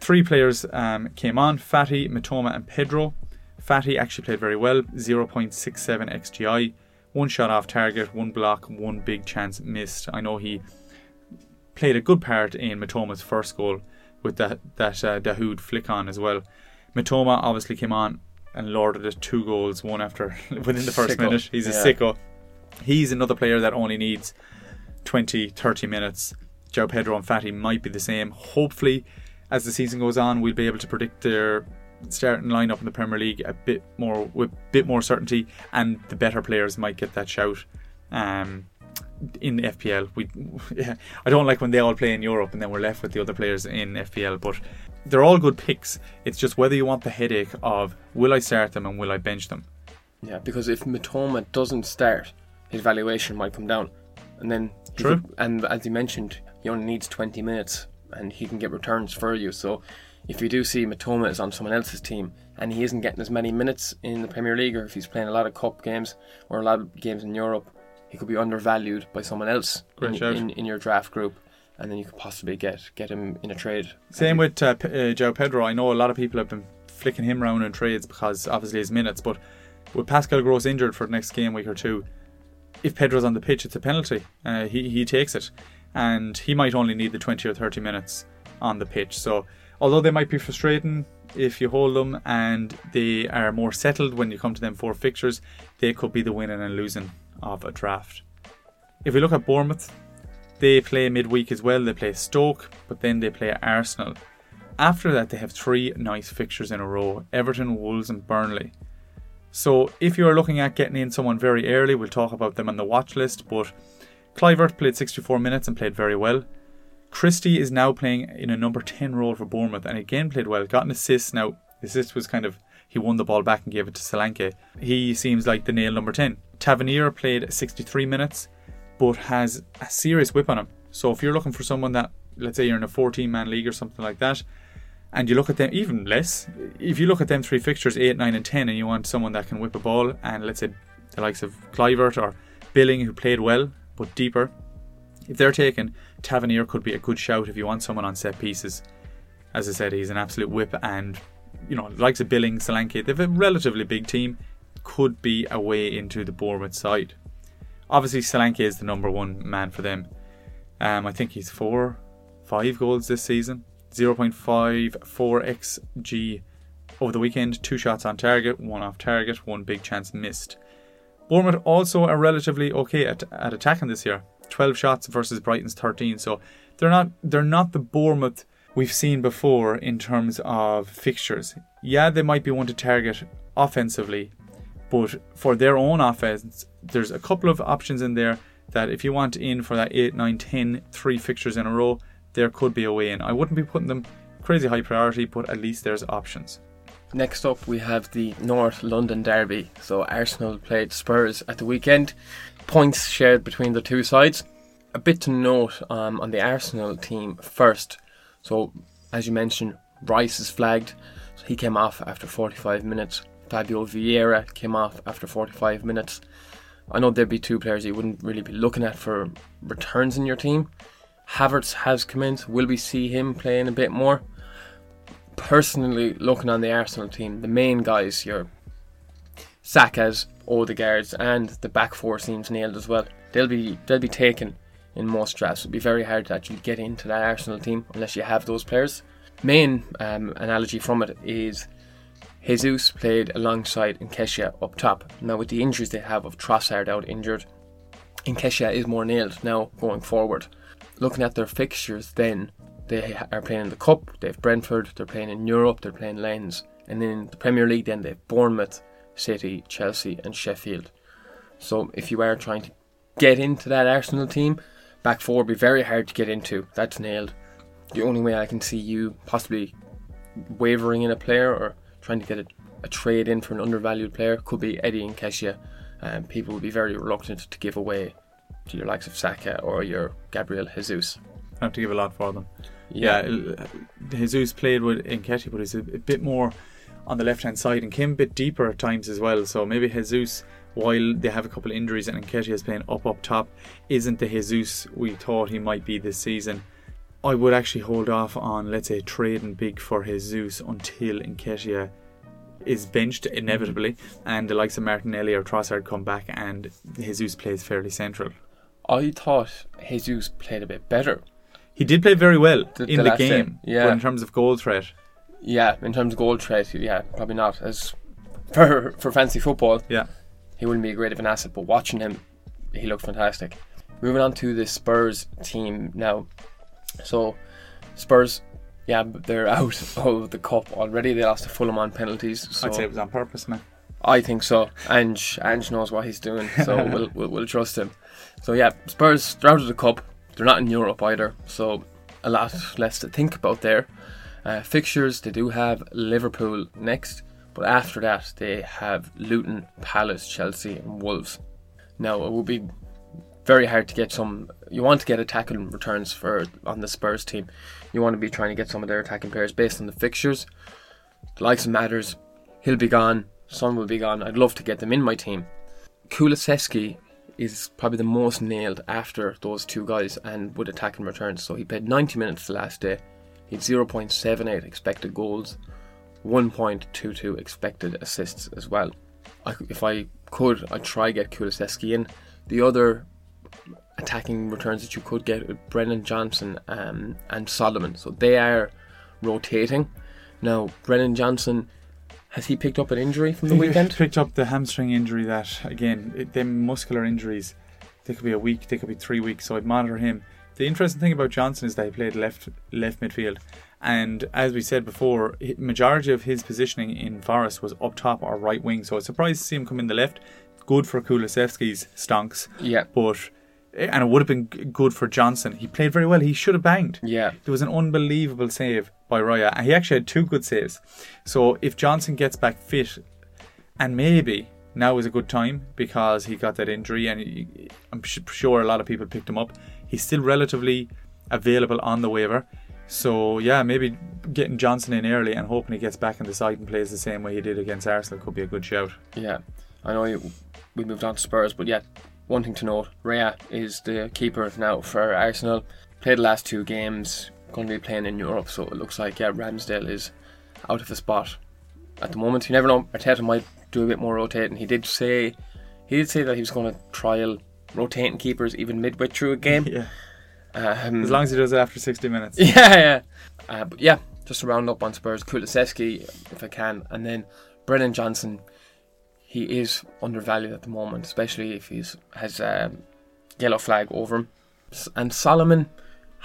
Three players um, came on: Fati, Mitoma, and Pedro. Fati actually played very well, 0.67 xGI one shot off target, one block, one big chance missed. I know he played a good part in Mitoma's first goal with that that uh, Dahoud flick on as well. Matoma obviously came on and lorded it two goals, one after within the first sicko. minute. He's a yeah. sicko. He's another player that only needs 20, 30 minutes. João Pedro and Fati might be the same. Hopefully, as the season goes on, we'll be able to predict their starting lineup in the Premier League a bit more with a bit more certainty, and the better players might get that shout. Um, in FPL, we yeah, I don't like when they all play in Europe and then we're left with the other players in FPL, but they're all good picks. It's just whether you want the headache of will I start them and will I bench them. Yeah, because if Mitoma doesn't start, his valuation might come down, and then true. Could, and as you mentioned, he only needs twenty minutes, and he can get returns for you. So if you do see Mitoma is on someone else's team and he isn't getting as many minutes in the Premier League, or if he's playing a lot of cup games or a lot of games in Europe, he could be undervalued by someone else in, in, in, your draft group, and then you could possibly get get him in a trade. Same with uh, P- uh, João Pedro. I know a lot of people have been flicking him around in trades because obviously his minutes, but with Pascal Gross injured for the next game week or two, if Pedro's on the pitch, it's a penalty. Uh, he he takes it, and he might only need the twenty or thirty minutes on the pitch. So although they might be frustrating if you hold them and they are more settled when you come to them four fixtures, they could be the winning and losing of a draft. If we look at Bournemouth, they play midweek as well. They play Stoke, but then they play Arsenal. After that, they have three nice fixtures in a row Everton, Wolves, and Burnley. So, if you are looking at getting in someone very early, we'll talk about them on the watch list. But Kluivert played 64 minutes and played very well. Christie is now playing in a number 10 role for Bournemouth and again played well. Got an assist. Now, the assist was kind of, he won the ball back and gave it to Solanke. He seems like the nail number 10. Tavernier played 63 minutes but has a serious whip on him. So if you're looking for someone that, let's say you're in a 14 man league or something like that, and you look at them, even less, if you look at them three fixtures, 8, 9, and 10, and you want someone that can whip a ball, and let's say the likes of Kluivert or Billing, who played well but deeper, if they're taken, Tavernier could be a good shout if you want someone on set pieces. As I said, he's an absolute whip, and you know, the likes of Billing, Solanke, they've a relatively big team, could be a way into the Bournemouth side. Obviously, Solanke is the number one man for them. Um, I think he's four, five goals this season, 0.54 xg over the weekend, two shots on target, one off target, one big chance missed. Bournemouth also are relatively okay at, at attacking this year. 12 shots versus Brighton's 13. So they're not they're not the Bournemouth we've seen before in terms of fixtures. Yeah, they might be one to target offensively, but for their own offense, there's a couple of options in there that if you want in for that 8, 9, 10, three fixtures in a row, there could be a way in. I wouldn't be putting them crazy high priority, but at least there's options. Next up, we have the North London Derby. So Arsenal played Spurs at the weekend. Points shared between the two sides. A bit to note um, on the Arsenal team first. So, as you mentioned, Rice is flagged. So he came off after 45 minutes. Fabio Vieira came off after 45 minutes. I know there'd be two players you wouldn't really be looking at for returns in your team. Havertz has come in. Will we see him playing a bit more? Personally, looking on the Arsenal team, the main guys, your Saka's, Odegaard's, and the back four seems nailed as well. They'll be they'll be taken in most drafts. It'd be very hard to actually get into that Arsenal team unless you have those players. Main um, analogy from it is Jesus played alongside Nketiah up top. Now with the injuries they have of Trossard out injured, Nketiah is more nailed now going forward. Looking at their fixtures then, they are playing in the Cup, they have Brentford, they're playing in Europe, they're playing Lens. And then in the Premier League then they have Bournemouth, City, Chelsea and Sheffield. So if you are trying to get into that Arsenal team, back four would be very hard to get into. That's nailed. The only way I can see you possibly wavering in a player or trying to get a, a trade in for an undervalued player could be Eddie Nketiah. Um, people would be very reluctant to give away to your likes of Saka or your Gabriel Jesus. I have to give a lot for them. Yeah, yeah Jesus played with Nketiah, but he's a, a bit more on the left hand side and came a bit deeper at times as well. So maybe Jesus, while they have a couple of injuries and Nketiah is playing up up top, isn't the Jesus we thought he might be this season. I would actually hold off on, let's say, trading big for Jesus until Nketiah is benched mm-hmm. inevitably, and the likes of Martinelli or Trossard come back, and Jesus plays fairly central. I thought Jesus played a bit better. He did play very well the, in the, the game, yeah. But in terms of goal threat, yeah, in terms of goal threat, yeah, probably not as for for fancy football. Yeah, he wouldn't be a great of an asset, but watching him, he looked fantastic. Moving on to the Spurs team now. So, Spurs, yeah, they're out of the cup already. They lost to Fulham on penalties. So I'd say it was on purpose, man. I think so. Ange, Ange knows what he's doing, so we'll, we'll, we'll trust him. So yeah, Spurs they're out of the cup. They're not in Europe either, so a lot less to think about there. Uh, fixtures they do have Liverpool next, but after that they have Luton, Palace, Chelsea, and Wolves. Now it will be very hard to get some. You want to get attacking returns for on the Spurs team. You want to be trying to get some of their attacking players based on the fixtures. The likes of Madders, he'll be gone. Son will be gone. I'd love to get them in my team. Kulusevski is probably the most nailed after those two guys and would attack and returns. So he played 90 minutes the last day. He had 0.78 expected goals, 1.22 expected assists as well. I, if I could, I'd try get Kulusevski in. The other attacking returns that you could get with Brennan Johnson um, and Solomon. So they are rotating. Now, Brennan Johnson, has he picked up an injury from the he weekend? picked up the hamstring injury that, again, it, them muscular injuries, they could be a week, they could be three weeks, so I'd monitor him. The interesting thing about Johnson is that he played left left midfield, and as we said before, majority of his positioning in Forest was up top or right wing. So I was surprised to see him come in the left. Good for Kulusevski's stonks, yeah, but and it would have been good for Johnson. He played very well. He should have banged. Yeah. There was an unbelievable save by Raya, and he actually had two good saves. So if Johnson gets back fit, and maybe now is a good time because he got that injury, and he, I'm sure a lot of people picked him up. He's still relatively available on the waiver. So yeah, maybe getting Johnson in early and hoping he gets back in the side and plays the same way he did against Arsenal could be a good shout. Yeah, I know we moved on to Spurs, but yeah, one thing to note: Raya is the keeper now for Arsenal. Played the last two games. Going to be playing in Europe, so it looks like yeah, Ramsdale is out of the spot at the moment. You never know. Arteta might do a bit more rotating. He did say he did say that he was going to trial rotating keepers even midway through a game. yeah. Um, as long as he does it after 60 minutes. Yeah, yeah. Uh, but yeah, just to round up on Spurs, Kulusevski, if I can, and then Brennan Johnson he is undervalued at the moment, especially if he's has a yellow flag over him. And Solomon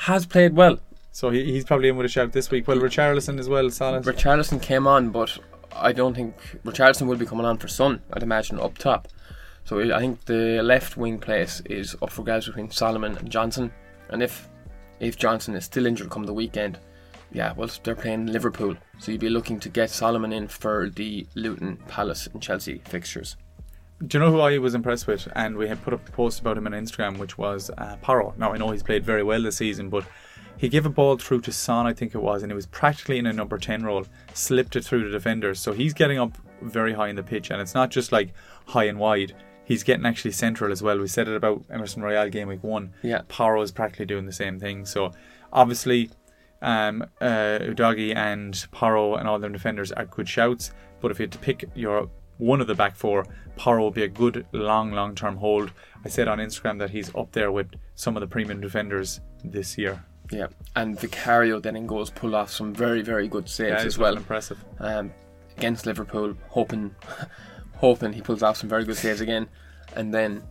has played well. So he, he's probably in with a shout this week. Well, Richarlison as well, Salah. Richarlison came on, but I don't think Richarlison will be coming on for Son, I'd imagine up top. So I think the left wing place is up for grabs between Solomon and Johnson. And if if Johnson is still injured come the weekend, yeah, well they're playing Liverpool, so you'd be looking to get Solomon in for the Luton, Palace, and Chelsea fixtures. Do you know who I was impressed with? And we had put up a post about him on Instagram, which was uh, Porro. Now I know he's played very well this season, but he gave a ball through to Son, I think it was, and it was practically in a number 10 role, slipped it through the defenders. So he's getting up very high in the pitch, and it's not just like high and wide. He's getting actually central as well. We said it about Emerson Royal game week one. Yeah. Porro is practically doing the same thing. So obviously, um, uh, Udogie and Porro and all their defenders are good shouts. But if you had to pick your one of the back four, Porro will be a good long, long term hold. I said on Instagram that he's up there with some of the premium defenders this year. Yeah, and Vicario then in goals pulled off some very, very good saves Yeah, as well. impressive. um, against Liverpool, hoping hoping he pulls off some very good saves again, and then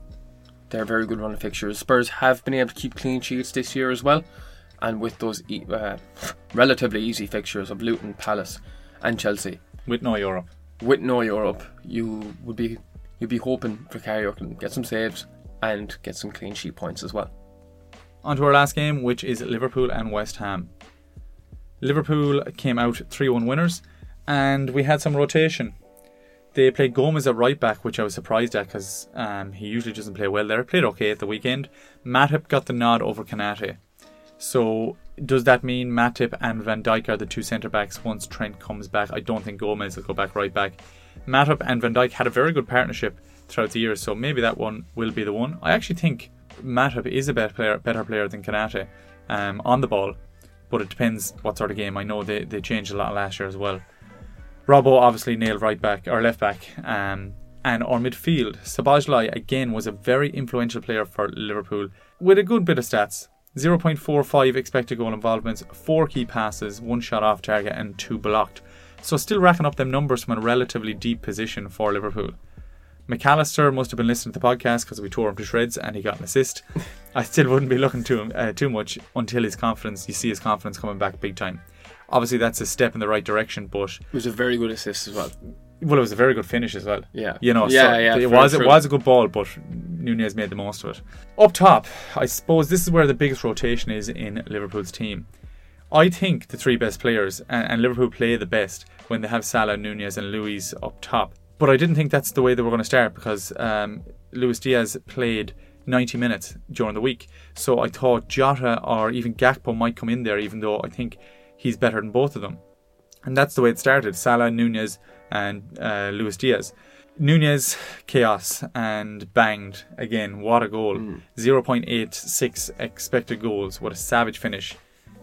they're a very good run of fixtures. Spurs have been able to keep clean sheets this year as well, and with those e- uh, relatively easy fixtures of Luton, Palace, and Chelsea, With no Europe. with no Europe, you would be you'd be hoping Vicario can get some saves and get some clean sheet points as well. On to our last game, which is Liverpool and West Ham. Liverpool came out 3 1 winners, and we had some rotation. They played Gomez at right back, which I was surprised at because um, he usually doesn't play well there. Played okay at the weekend. Matip got the nod over Konaté. So, does that mean Matip and Van Dijk are the two centre backs once Trent comes back? I don't think Gomez will go back right back. Matip and Van Dijk had a very good partnership throughout the year, so maybe that one will be the one. I actually think Matip is a better player, better player than Konaté um, on the ball, but it depends what sort of game. I know they, they changed a lot last year as well. Robbo obviously nailed right back or left back, um, and our midfield. Szoboszlai again was a very influential player for Liverpool with a good bit of stats. 0.45 expected goal involvements, 4 key passes, 1 shot off target, and 2 blocked. So, still racking up them numbers from a relatively deep position for Liverpool. McAllister must have been listening to the podcast because we tore him to shreds and he got an assist. I still wouldn't be looking to him uh, too much until his confidence, you see his confidence coming back big time. Obviously, that's a step in the right direction, but It was a very good assist as well. well, it was a very good finish as well. Yeah. You know, Yeah, so yeah, it was it was a good ball, but Nunez made the most of it. Up top, I suppose this is where the biggest rotation is in Liverpool's team. I think the three best players, and, Liverpool play the best when they have Salah, Nunez, and Luis up top. But I didn't think that's the way they were going to start because um, Luis Diaz played 90 minutes during the week. So I thought Jota or even Gakpo might come in there, even though I think he's better than both of them. And that's the way it started Salah, Nunez, and uh, Luis Diaz. Nunez, chaos, and banged again. What a goal. 0.86 expected goals. What a savage finish.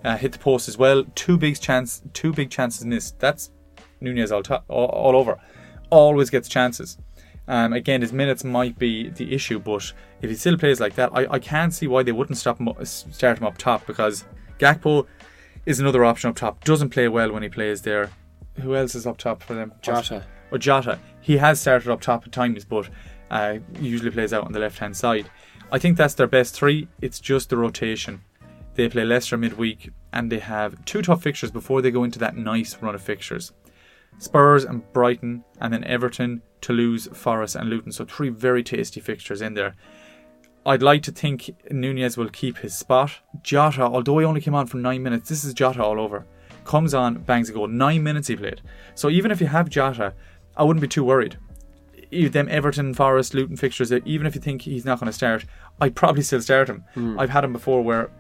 Uh, hit the post as well. Two big chance, two big chances missed. That's Nunez all, to- all, all over. Always gets chances. Um, again, his minutes might be the issue, but if he still plays like that, I, I can't see why they wouldn't stop him, start him up top because Gakpo is another option up top. Doesn't play well when he plays there. Who else is up top for them? Jota. Or. He has started up top at times, but uh, usually plays out on the left hand side. I think that's their best three. It's just the rotation. They play Leicester midweek and they have two tough fixtures before they go into that nice run of fixtures. Spurs and Brighton, and then Everton, Toulouse, Forest, and Luton. So three very tasty fixtures in there. I'd like to think Nunez will keep his spot. Jota, although he only came on for nine minutes, this is Jota all over. Comes on, bangs a goal. Nine minutes he played. So even if you have Jota, I wouldn't be too worried. Them Everton, Forest, Luton fixtures, even if you think he's not going to start, I'd probably still start him. Hmm. I've had him before where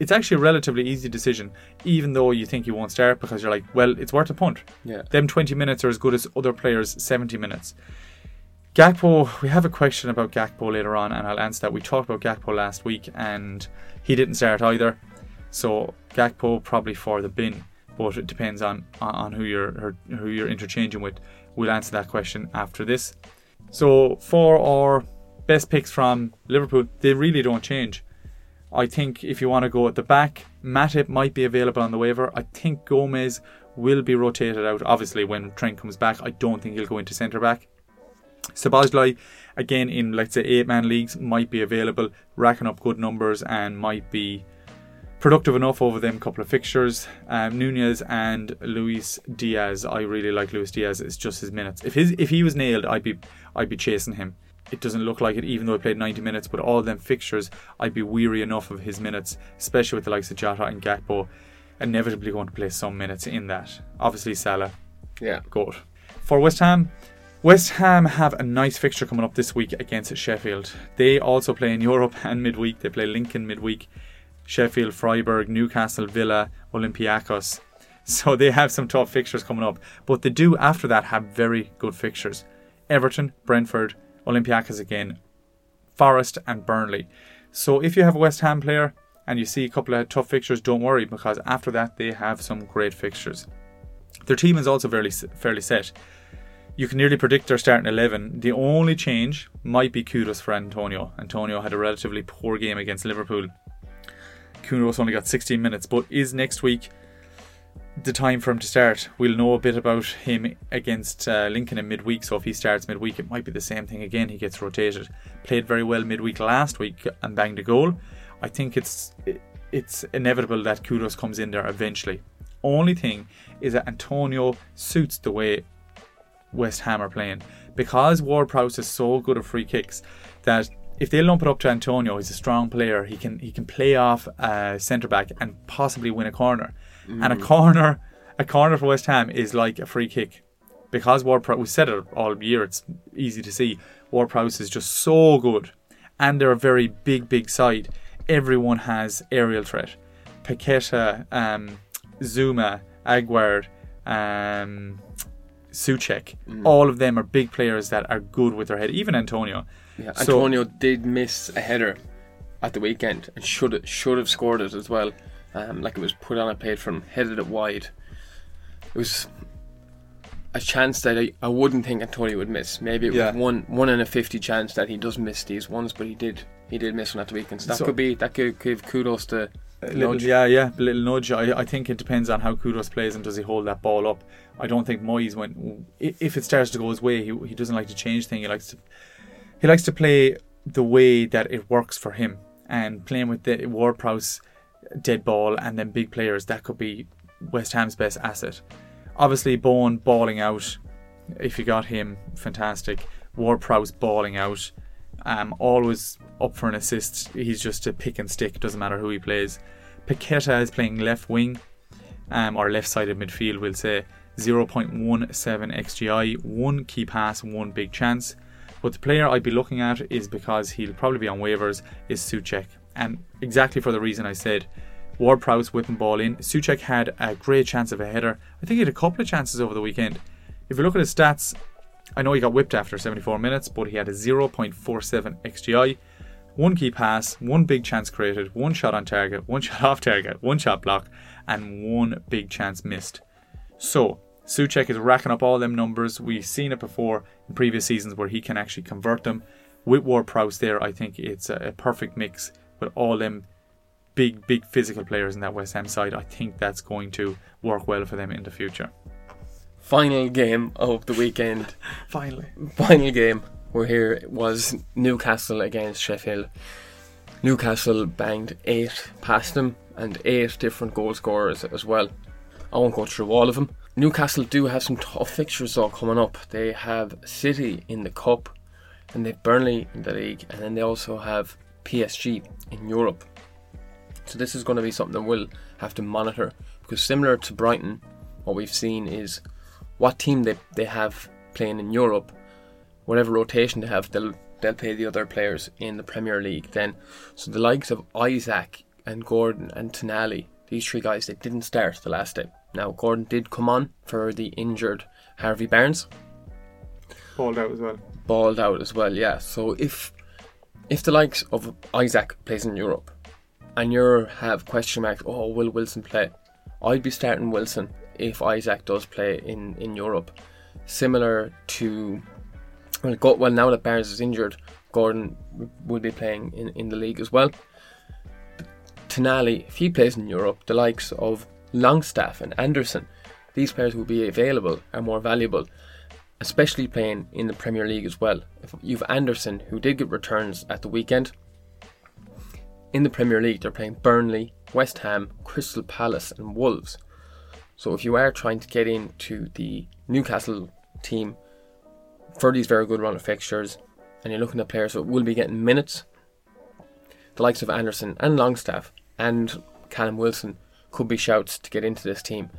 it's actually a relatively easy decision, even though you think you won't start because you're like, well, it's worth a punt. Yeah. Them 20 minutes are as good as other players' 70 minutes. Gakpo, we have a question about Gakpo later on, and I'll answer that. We talked about Gakpo last week, and he didn't start either. So Gakpo probably for the bin, but it depends on on who you're who you're interchanging with. We'll answer that question after this. So for our best picks from Liverpool, they really don't change. I think if you want to go at the back, Matip might be available on the waiver. I think Gomez will be rotated out. Obviously, when Trent comes back, I don't think he'll go into centre back. Szoboszlai, again in let's say eight man leagues, might be available, racking up good numbers and might be productive enough over them couple of fixtures. Um, Nunez and Luis Diaz. I really like Luis Diaz. It's just his minutes. If his if he was nailed, I'd be I'd be chasing him. It doesn't look like it, even though I played 90 minutes. But all them fixtures, I'd be weary enough of his minutes, especially with the likes of Jota and Gakpo, inevitably going to play some minutes in that. Obviously Salah, Yeah. good. For West Ham, West Ham have a nice fixture coming up this week against Sheffield. They also play in Europe and midweek. They play Lincoln midweek, Sheffield, Freiburg, Newcastle, Villa, Olympiacos. So they have some tough fixtures coming up. But they do after that have very good fixtures. Everton, Brentford, Olympiacos again, Forest and Burnley. So if you have a West Ham player and you see a couple of tough fixtures, don't worry because after that they have some great fixtures. Their team is also fairly fairly set. You can nearly predict their starting eleven. The only change might be Kudus for Antonio. Antonio had a relatively poor game against Liverpool. Kudus only got 16 minutes, but is next week the time for him to start? We'll know a bit about him against uh, Lincoln in midweek. So if he starts midweek, it might be the same thing again. He gets rotated. Played very well midweek last week and banged a goal. I think it's it's inevitable that Kudus comes in there eventually. Only thing is that Antonio suits the way West Ham are playing because Ward Prowse is so good at free kicks that if they lump it up to Antonio, he's a strong player. He can he can play off a centre back and possibly win a corner. And a corner, a corner for West Ham is like a free kick because Ward Prowse. We said it all year. It's easy to see. Ward Prowse is just so good, and they're a very big, big side. Everyone has aerial threat. Paqueta, um, Zouma, Aguerd, um, Soucek. All of them are big players that are good with their head. Even Antonio. Yeah, So- Antonio did miss a header at the weekend and should should have scored it as well. Um, like it was put on a plate from headed it wide. It was a chance that I, I wouldn't think Antonio would miss. Maybe it Yeah. was one one in a fifty chance that he does miss these ones, but he did he did miss one at the weekend. So that So- could be that could give Kudus to little, nudge. yeah, yeah, a little nudge. I, I think it depends on how Kudus plays and does he hold that ball up. I don't think Moyes went. If it starts to go his way, he, he doesn't like to change things. He likes to he likes to play the way that it works for him. And playing with the Ward Prowse dead ball and then big players, that could be West Ham's best asset. Obviously, Bowen balling out. If you got him, fantastic. Ward Prowse balling out. Um, always up for an assist. He's just a pick and stick. Doesn't matter who he plays. Paqueta is playing left wing, um, or left sided midfield. We'll say 0.17 xGI, one key pass, one big chance. But the player I'd be looking at is because he'll probably be on waivers is Soucek, and exactly for the reason I said. Ward Prowse whipping ball in. Soucek had a great chance of a header. I think he had a couple of chances over the weekend. If you look at his stats, I know he got whipped after 74 minutes, but he had a 0.47 xGI, one key pass, one big chance created, one shot on target, one shot off target, one shot block, and one big chance missed. So, Soucek is racking up all them numbers. We've seen it before in previous seasons where he can actually convert them. With Ward Prowse there, I think it's a, a perfect mix with all them big, big physical players in that West Ham side. I think that's going to work well for them in the future. Final game of the weekend. Finally. final game we're here was Newcastle against Sheffield. Newcastle banged eight past them and eight different goal scorers as well. I won't go through all of them. Newcastle do have some tough fixtures though coming up. They have City in the Cup and they've Burnley in the league and then they also have PSG in Europe. So this is going to be something we'll have to monitor because similar to Brighton, what we've seen is what team they, they have playing in Europe, whatever rotation they have, they'll they'll play the other players in the Premier League then. So the likes of Isak and Gordon and Tonali, these three guys they didn't start the last day. Now Gordon did come on for the injured Harvey Barnes, Balled out as well. balled out as well, yeah. So if if the likes of Isak plays in Europe and you have question marks, oh will Wilson play? I'd be starting Wilson if Isak does play in, in Europe. Similar to well, go, well now that Barnes is injured, Gordon will be playing in, in the league as well. Tonali, if he plays in Europe, the likes of Longstaff and Anderson, these players will be available are more valuable, especially playing in the Premier League as well. If you've Anderson, who did get returns at the weekend, in the Premier League, they're playing Burnley, West Ham, Crystal Palace, and Wolves. So if you are trying to get into the Newcastle team for these very good run of fixtures, and you're looking at players that will be getting minutes, the likes of Anderson and Longstaff and Callum Wilson could be shouts to get into this team.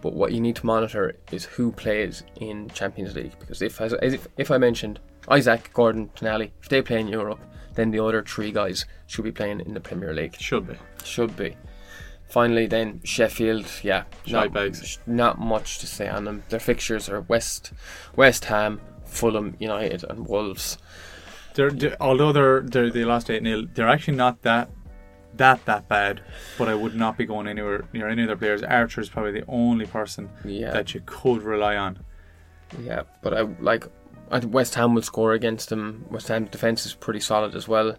But what you need to monitor is who plays in Champions League because if as, if, if I mentioned Isak, Gordon, Tonali, if they play in Europe, then the other three guys should be playing in the Premier League. Should be. Should be. Finally, then Sheffield, yeah, not, not much to say on them. Their fixtures are West, West Ham, Fulham, United, and Wolves. They're, they're although they're, they're they lost eight 0 they're actually not that that that bad. But I would not be going anywhere near any other players. Archer is probably the only person Yeah, that you could rely on. yeah, but I like. I think West Ham will score against them. West Ham defense is pretty solid as well.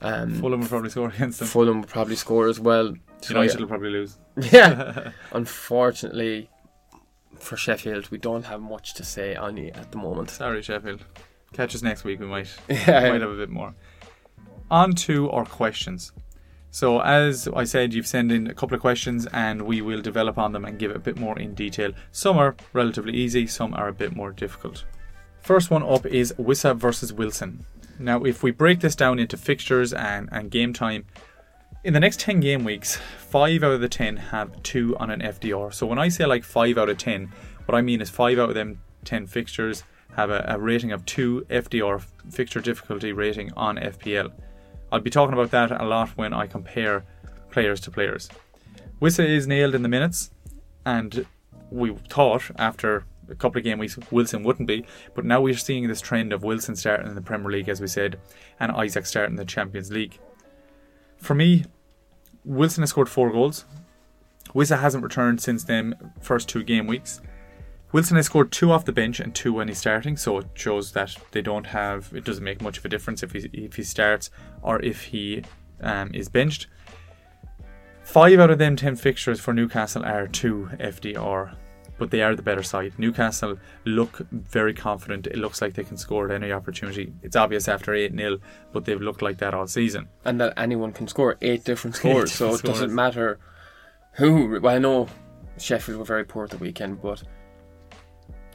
Um, Fulham will probably score against them. Fulham will probably score as well. So, United will probably lose. yeah. Unfortunately, for Sheffield, we don't have much to say on it at the moment. Sorry, Sheffield. Catch us next week. We might Yeah. might have a bit more. On to our questions. So, as I said, you've sent in a couple of questions and we will develop on them and give it a bit more in detail. Some are relatively easy, some are a bit more difficult. First one up is Wissa versus Wilson. Now, if we break this down into fixtures and, and game time, in the next 10 game weeks, 5 out of the 10 have 2 on an FDR. So, when I say like 5 out of 10, what I mean is 5 out of them 10 fixtures have a, a rating of 2 FDR, fixture difficulty rating on FPL. I'll be talking about that a lot when I compare players to players. Wissa is nailed in the minutes, and we thought after a couple of game weeks Wilson wouldn't be, but now we're seeing this trend of Wilson starting in the Premier League, as we said, and Isak starting in the Champions League. For me, Wilson has scored four goals. Wissa hasn't returned since them first two game weeks. Wilson has scored two off the bench and two when he's starting, so it shows that they don't have. It doesn't make much of a difference if he if he starts or if he um, is benched. Five out of them ten fixtures for Newcastle are two FDR, but they are the better side. Newcastle look very confident. It looks like they can score at any opportunity. It's obvious after eight 0 but they've looked like that all season. and that anyone can score eight different scores. so it doesn't matter who. Well, I know Sheffield were very poor at the weekend, but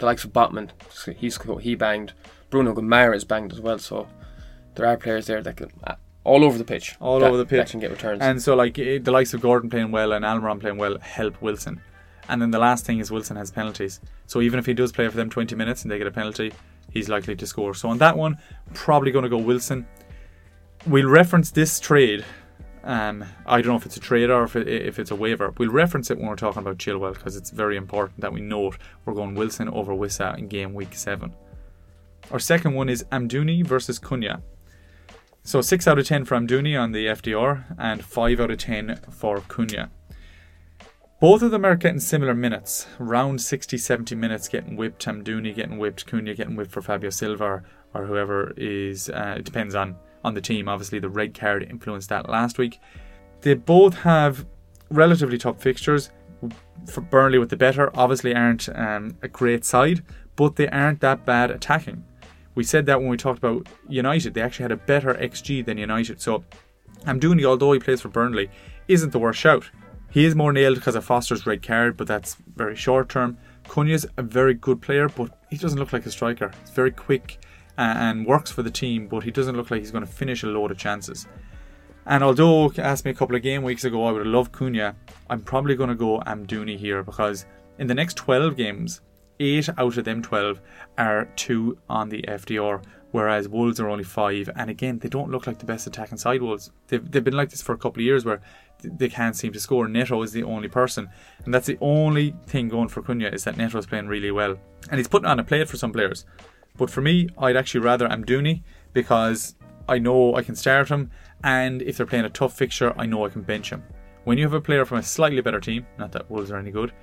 the likes of Botman, he's he banged. Bruno Guimarães banged as well. So there are players there that can uh, all over the pitch, All that- over the pitch. that can get returns. And so, like eh, the likes of Gordon playing well and Almiron playing well help Wilson. And then the last thing is Wilson has penalties. So even if he does play for them 20 minutes and they get a penalty, he's likely to score. So on that one, probably going to go Wilson. We'll reference this trade. Um, I don't know if it's a trade or if, it, if it's a waiver. We'll reference it when we're talking about Chilwell because it's very important that we note we're going Wilson over Wissa in game week seven. Our second one is Amdouni versus Cunha. So 6 out of 10 for Amdouni on the FDR and 5 out of 10 for Cunha. Both of them are getting similar minutes, around 60 70 minutes getting whipped. Amdouni getting whipped, Cunha getting whipped for Fabio Silva or, or whoever is. Uh, it depends on, on the team. Obviously, the red card influenced that last week. They both have relatively tough fixtures. For Burnley with the better, obviously aren't um, a great side, but they aren't that bad attacking. We said that when we talked about United. They actually had a better XG than United. So Amdouni, although he plays for Burnley, isn't the worst shout. He is more nailed because of Foster's red card, but that's very short term. Cunha's a very good player, but he doesn't look like a striker. He's very quick and works for the team, but he doesn't look like he's going to finish a load of chances. And although asked me a couple of game weeks ago, I would have loved Cunha. I'm probably going to go Amdouni here because in the next 12 games, eight out of them 12 are two on the FDR, whereas Wolves are only five. And again, they don't look like the best attacking side. Wolves. They've, they've been like this for a couple of years where they can't seem to score. Neto is the only person, and that's the only thing going for Cunha is that Neto is playing really well, and he's putting on a plate for some players. But for me, I'd actually rather Amdouni because I know I can start him, and if they're playing a tough fixture, I know I can bench him. When you have a player from a slightly better team, not that Wolves are any good,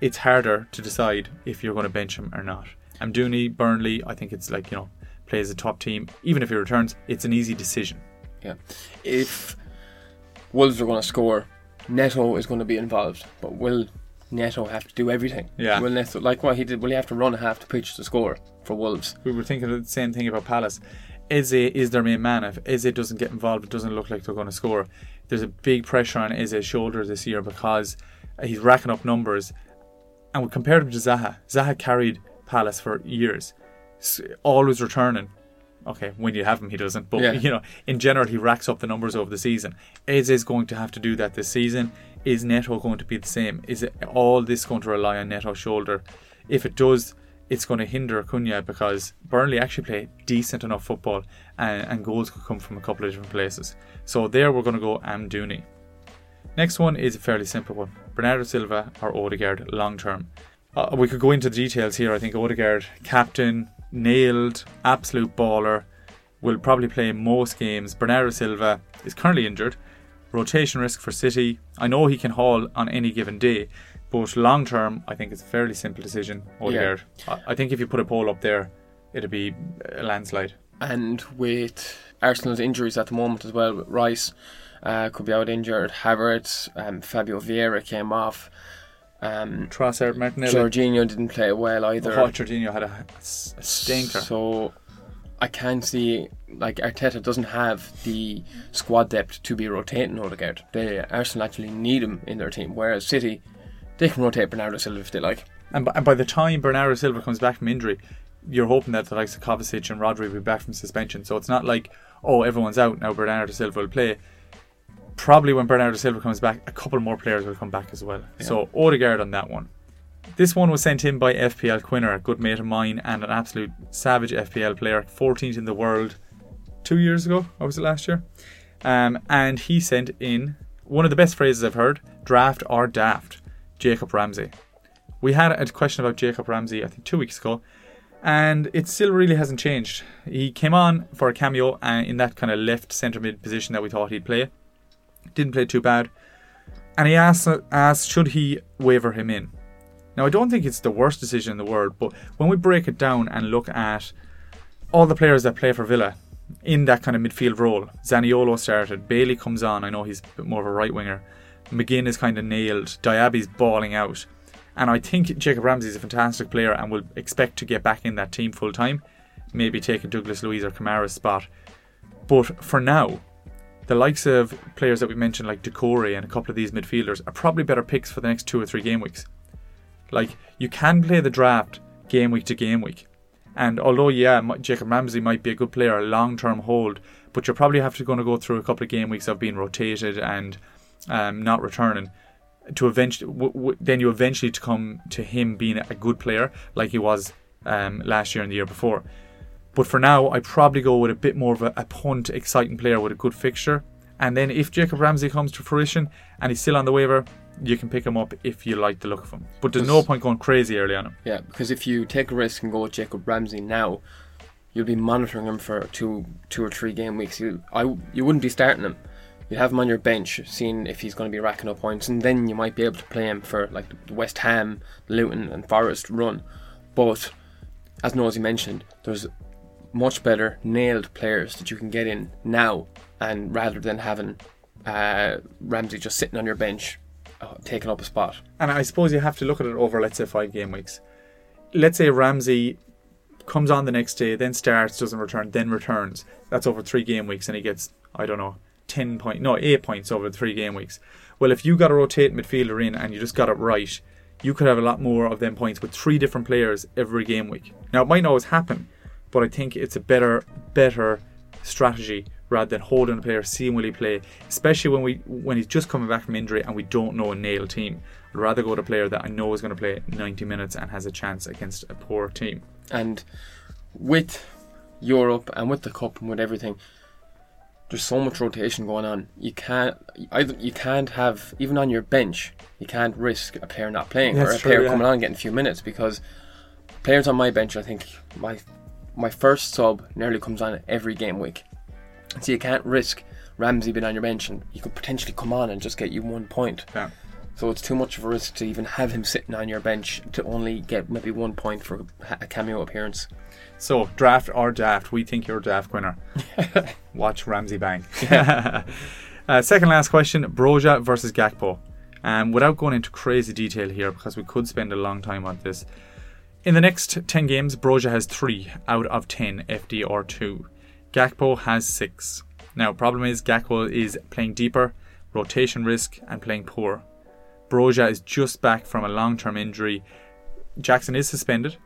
it's harder to decide if you're going to bench him or not. Amdouni, Burnley, I think it's like, you know, plays a top team. Even if he returns, it's an easy decision. yeah, if Wolves are going to score, Neto is going to be involved, but will Neto have to do everything? Yeah. Will Neto like what he did? Will he have to run a half the pitch to score for Wolves? We were thinking of the same thing about Palace. Eze is their main man. If Eze doesn't get involved, it doesn't look like they're going to score. There's a big pressure on Eze's shoulders this year because he's racking up numbers. And we compared him to Zaha. Zaha carried Palace for years, always returning. Okay, when you have him, he doesn't. But Yeah. you know, in general, he racks up the numbers over the season. Eze is going to have to do that this season. Is Neto going to be the same? Is it all this going to rely on Neto's shoulder? If it does, it's going to hinder Cunha because Burnley actually play decent enough football and, and goals could come from a couple of different places. So there we're going to go Amdouni. Next one is a fairly simple one. Bernardo Silva or Odegaard long term. Uh, we could go into the details here. I think Odegaard, captain, nailed, absolute baller, will probably play most games. Bernardo Silva is currently injured. Rotation risk for City. I know he can haul on any given day, but long term, I think it's a fairly simple decision. Odegaard. I I think if you put a poll up there, it'd be a landslide. And with Arsenal's injuries at the moment as well, Rice uh, could be out injured, Havertz, um, Fabio Vieira came off. Um, Trossard, Martinelli. Jorginho didn't play well either. Oh, Jorginho had a, a stinker. So I can see like Arteta doesn't have the squad depth to be rotating Odegaard. They Arsenal actually need him in their team, whereas City they can rotate Bernardo Silva if they like. And by, and by the time Bernardo Silva comes back from injury, you're hoping that the likes of Kovacic and Rodri will be back from suspension. So it's not like, oh, everyone's out now, Bernardo Silva will play. Probably when Bernardo Silva comes back, a couple more players will come back as well. So Odegaard on that one. This one was sent in by FPL Quinner, a good mate of mine and an absolute savage FPL player, 14th in the world two years ago, or was it last year? Um, and he sent in one of the best phrases I've heard draft or daft, Jacob Ramsey. We had a question about Jacob Ramsey, I think, two weeks ago, and it still really hasn't changed. He came on for a cameo uh, in that kind of left centre mid position that we thought he'd play. Didn't play too bad. And he asked, asked should he waiver him in. Now, I don't think it's the worst decision in the world, but when we break it down and look at all the players that play for Villa in that kind of midfield role, Zaniolo started, Bailey comes on, I know he's a bit more of a right winger, McGinn is kind of nailed, Diaby's balling out. And I think Jacob Ramsey is a fantastic player and will expect to get back in that team full time, maybe taking Douglas Luiz or Kamara's spot. But for now, the likes of players that we mentioned, like Doucouré and a couple of these midfielders, are probably better picks for the next two or three game weeks. Like, you can play the draft game week to game week. And although, yeah, Jacob Ramsey might be a good player, a long term hold, but you're probably have to going to go through a couple of game weeks of being rotated and um, not returning to eventually w- w- then you eventually to come to him being a good player like he was um, last year and the year before. But for now, I probably go with a bit more of a, a punt, exciting player with a good fixture. And then if Jacob Ramsey comes to fruition and he's still on the waiver, you can pick them up if you like the look of them. But there's no point going crazy early on him. Yeah, because if you take a risk and go with Jacob Ramsey now, you'll be monitoring him for two, two or three game weeks. You, I, you wouldn't be starting him. You'd have him on your bench, seeing if he's going to be racking up points, and then you might be able to play him for like the West Ham, Luton, and Forest run. But as Nosy mentioned, there's much better nailed players that you can get in now, and rather than having uh, Ramsey just sitting on your bench, Uh, taking up a spot. And I suppose you have to look at it over, let's say, five game weeks. Let's say Ramsey comes on the next day, then starts, doesn't return, then returns. That's over three game weeks, and he gets, I don't know, 10 point, no, 8 points over three game weeks. Well, if you got a rotate midfielder in and you just got it right, you could have a lot more of them points with three different players every game week. Now, it might not always happen, but I think it's a better, better strategy rather than holding a player, seeing will he play, especially when we when he's just coming back from injury and we don't know a nail team. I'd rather go to a player that I know is going to play 90 minutes and has a chance against a poor team. And with Europe and with the cup and with everything, there's so much rotation going on. You can't either you can't have even on your bench. You can't risk a player not playing or a true, player yeah. coming on and getting a few minutes because players on my bench. I think my my first sub nearly comes on every game week. So you can't risk Ramsey being on your bench and he could potentially come on and just get you one point. Yeah. So it's too much of a risk to even have him sitting on your bench to only get maybe one point for a cameo appearance. So, draft or daft, we think you're a daft winner. Watch Ramsey bang. uh, second last question Broja versus Gakpo. Um, without going into crazy detail here, because we could spend a long time on this. In the next 10 games, Broja has 3 out of 10 FD or 2. Gakpo has six. Now, problem is Gakpo is playing deeper, rotation risk, and playing poor. Broja is just back from a long-term injury. Jackson is suspended,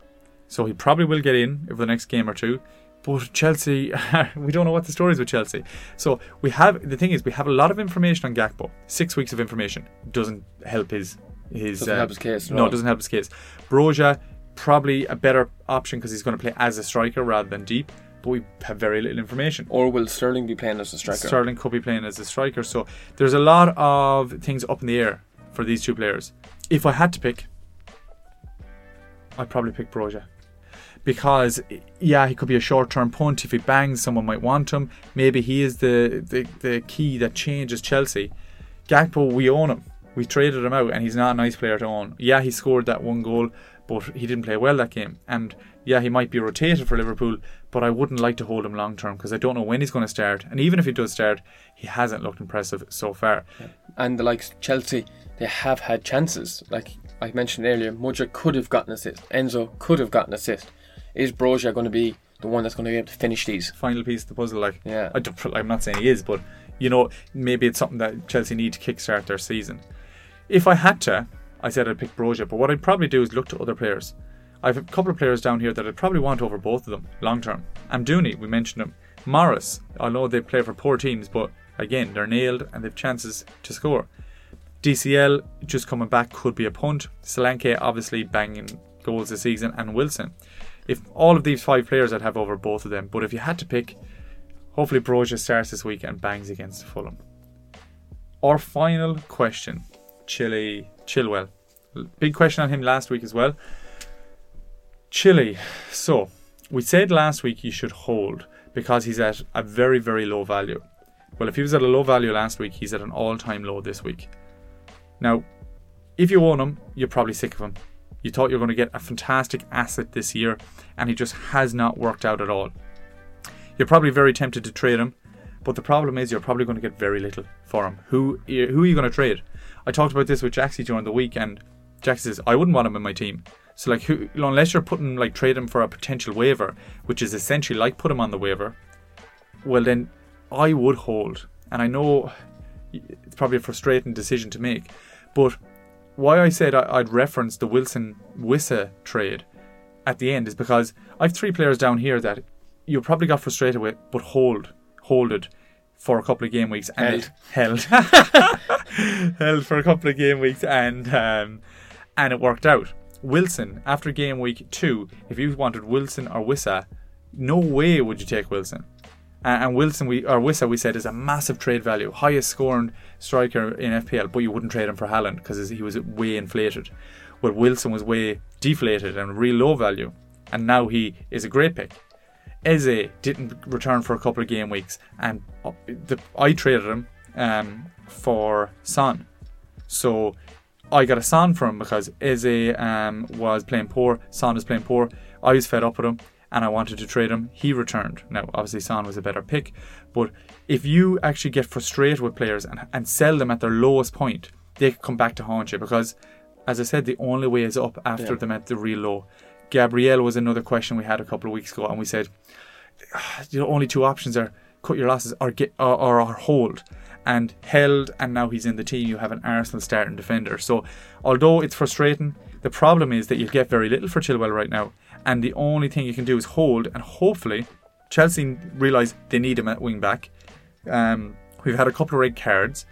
so he probably will get in over the next game or two. But Chelsea, we don't know what the story is with Chelsea. So we have the thing is we have a lot of information on Gakpo. Six weeks of information doesn't help his his Doesn't help uh, his case No, it doesn't help his case. Broja probably a better option because he's going to play as a striker rather than deep. But we have very little information. Or will Sterling be playing as a striker? Sterling could be playing as a striker. So there's a lot of things up in the air for these two players. If I had to pick, I'd probably pick Broja. Because yeah, he could be a short-term punt. If he bangs, someone might want him. Maybe he is the, the, the key that changes Chelsea. Gakpo, we own him. We traded him out, and he's not a nice player to own. Yeah, he scored that one goal, but he didn't play well that game. And yeah, he might be rotated for Liverpool, but I wouldn't like to hold him long term because I don't know when he's going to start. And even if he does start, he hasn't looked impressive so far. And the likes of Chelsea, they have had chances. Like I mentioned earlier, Mudryk could have gotten assist. Enzo could have gotten assist. Is Broja going to be the one that's going to be able to finish these? Final piece of the puzzle, like Yeah. I I'm not saying he is, but you know, maybe it's something that Chelsea need to kickstart their season. If I had to, I said I'd pick Broja, but what I'd probably do is look to other players. I have a couple of players down here that I'd probably want over both of them long term. Amdouni, we mentioned him. Morris, I know they play for poor teams, but again, they're nailed and they've chances to score. DCL just coming back could be a punt. Solanke obviously banging goals this season, and Wilson. If all of these five players, I'd have over both of them. But if you had to pick, hopefully Broja starts this week and bangs against Fulham. Our final question, Chile Chilwell. Big question on him last week as well. Chile. So we said last week you should hold because he's at a very very low value. Well, if he was at a low value last week, he's at an all-time low this week. Now, if you own him, you're probably sick of him. You thought you were going to get a fantastic asset this year, and he just has not worked out at all. You're probably very tempted to trade him, but the problem is you're probably going to get very little for him. Who who are you going to trade? I talked about this with Jaxie during the week, and Jaxie says I wouldn't want him in my team. So like, who, unless you're putting like trade him for a potential waiver, which is essentially like put him on the waiver, well then I would hold. And I know it's probably a frustrating decision to make, but why I said I'd reference the Wilson Wissa trade at the end is because I've three players down here that you probably got frustrated with, but hold, holded for a couple of game weeks and it held, held for a couple of game weeks and um, and it worked out. Wilson after game week two, if you wanted Wilson or Wissa, no way would you take Wilson. And, Wilson, we or Wissa, we said is a massive trade value, highest scoring striker in FPL, but you wouldn't trade him for Haaland because he was way inflated. Well, Wilson was way deflated and real low value, and now he is a great pick. Eze didn't return for a couple of game weeks, and uh, the, I traded him um, for Son. So I got a Son from him because Eze um, was playing poor, Son was playing poor. I was fed up with him and I wanted to trade him. He returned. Now, obviously, Son was a better pick, but if you actually get frustrated with players and, and sell them at their lowest point, they could come back to haunt you because, as I said, the only way is up after Yeah. them at the real low. Gabriel was another question we had a couple of weeks ago, and we said the only two options are cut your losses or get or, or, or hold and held and now he's in the team you have an Arsenal starting defender so although it's frustrating the problem is that you'll get very little for Chilwell right now and the only thing you can do is hold and hopefully Chelsea realise they need him at wing back um, we've had a couple of red cards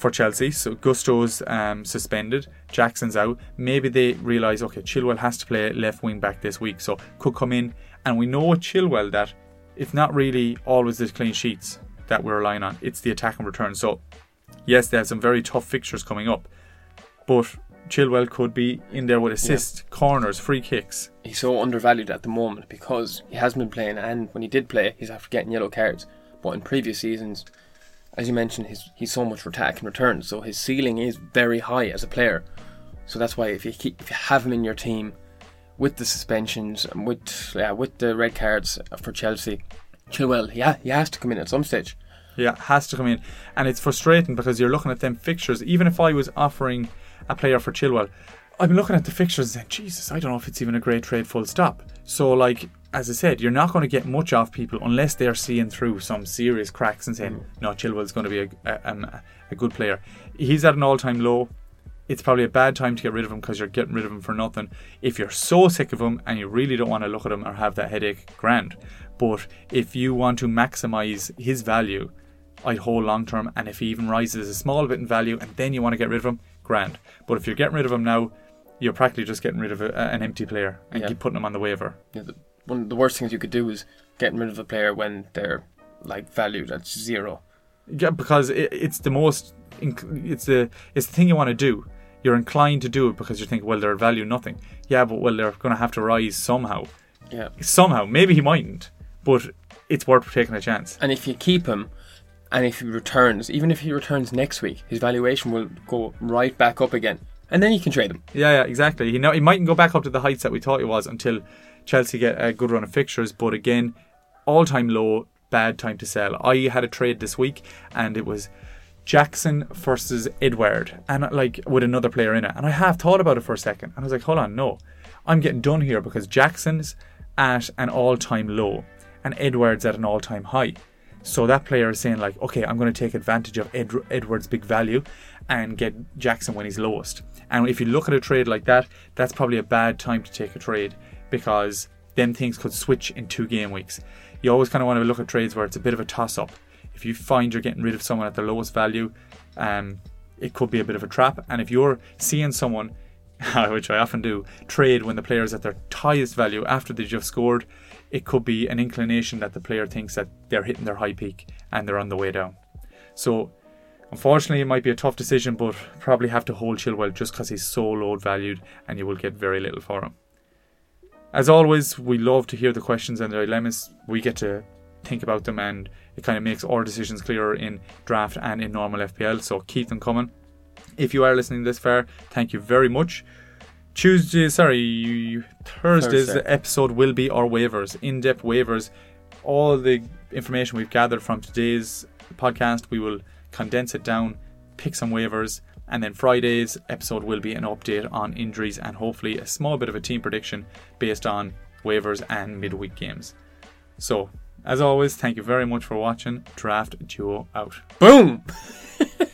for Chelsea. So Gusto's um, suspended, Jackson's out. Maybe they realise, okay, Chilwell has to play left wing back this week, so could come in. And we know with Chilwell that it's not really always the clean sheets that we're relying on. It's the attack and return. So yes, they have some very tough fixtures coming up, but Chilwell could be in there with assists, corners, free kicks. He's so undervalued at the moment because he hasn't been playing, and when he did play, he's after getting yellow cards. But in previous seasons, as you mentioned, he's, he's so much for attack and return, so his ceiling is very high as a player. So that's why if you keep, if you have him in your team with the suspensions and with yeah, with the red cards for Chelsea, Chilwell, yeah, he has to come in at some stage. Yeah, has to come in. And it's frustrating because you're looking at them fixtures. Even if I was offering a player for Chilwell, I'm looking at the fixtures and saying, Jesus, I don't know if it's even a great trade full stop. So, like, as I said, you're not going to get much off people unless they're seeing through some serious cracks and saying, mm. no, Chilwell's going to be a, a, a, a good player. He's at an all time low. It's probably a bad time to get rid of him because you're getting rid of him for nothing. If you're so sick of him and you really don't want to look at him or have that headache, grand. But if you want to maximize his value, I'd hold long term. And if he even rises a small bit in value and then you want to get rid of him, grand. But if you're getting rid of him now, you're practically just getting rid of a, an empty player and Yeah. keep putting him on the waiver. Yeah, the, one of the worst things you could do is getting rid of a player when they're like valued at zero. Yeah, because it, it's the most, inc- it's the it's the thing you want to do. You're inclined to do it because you think, well, they're value nothing. Yeah, but well, they're going to have to rise somehow. Yeah. Somehow, maybe he mightn't, but it's worth taking a chance. And if you keep him, and if he returns, even if he returns next week, his valuation will go right back up again, and then you can trade him. Yeah, yeah, exactly. He know he mightn't go back up to the heights that we thought he was until Chelsea get a good run of fixtures. But again, all time low, bad time to sell. I had a trade this week, and it was Jackson versus Edouard, and like with another player in it. And I have thought about it for a second, and I was like, hold on, no, I'm getting done here because Jackson's at an all time low, and Edouard's at an all time high. So that player is saying like, okay, I'm going to take advantage of Ed- Edouard's big value and get Jackson when he's lowest. And if you look at a trade like that, that's probably a bad time to take a trade because then things could switch in two game weeks. You always kind of want to look at trades where it's a bit of a toss up. If you find you're getting rid of someone at their lowest value, um, it could be a bit of a trap. And if you're seeing someone, which I often do, trade when the player is at their highest value after they just scored, it could be an inclination that the player thinks that they're hitting their high peak and they're on the way down. So, unfortunately, it might be a tough decision, but probably have to hold Chilwell just because he's so low valued and you will get very little for him. As always, we love to hear the questions and the dilemmas. We get to think about them and it kind of makes our decisions clearer in draft and in normal FPL, so keep them coming. If you are listening this far, thank you very much. Tuesday, sorry, Thursday's Thursday. episode will be our waivers, in depth waivers. All the information we've gathered from today's podcast, we will condense it down, pick some waivers, and then Friday's episode will be an update on injuries and hopefully a small bit of a team prediction based on waivers and midweek games. So, as always, thank you very much for watching. Draft Duo out. Boom!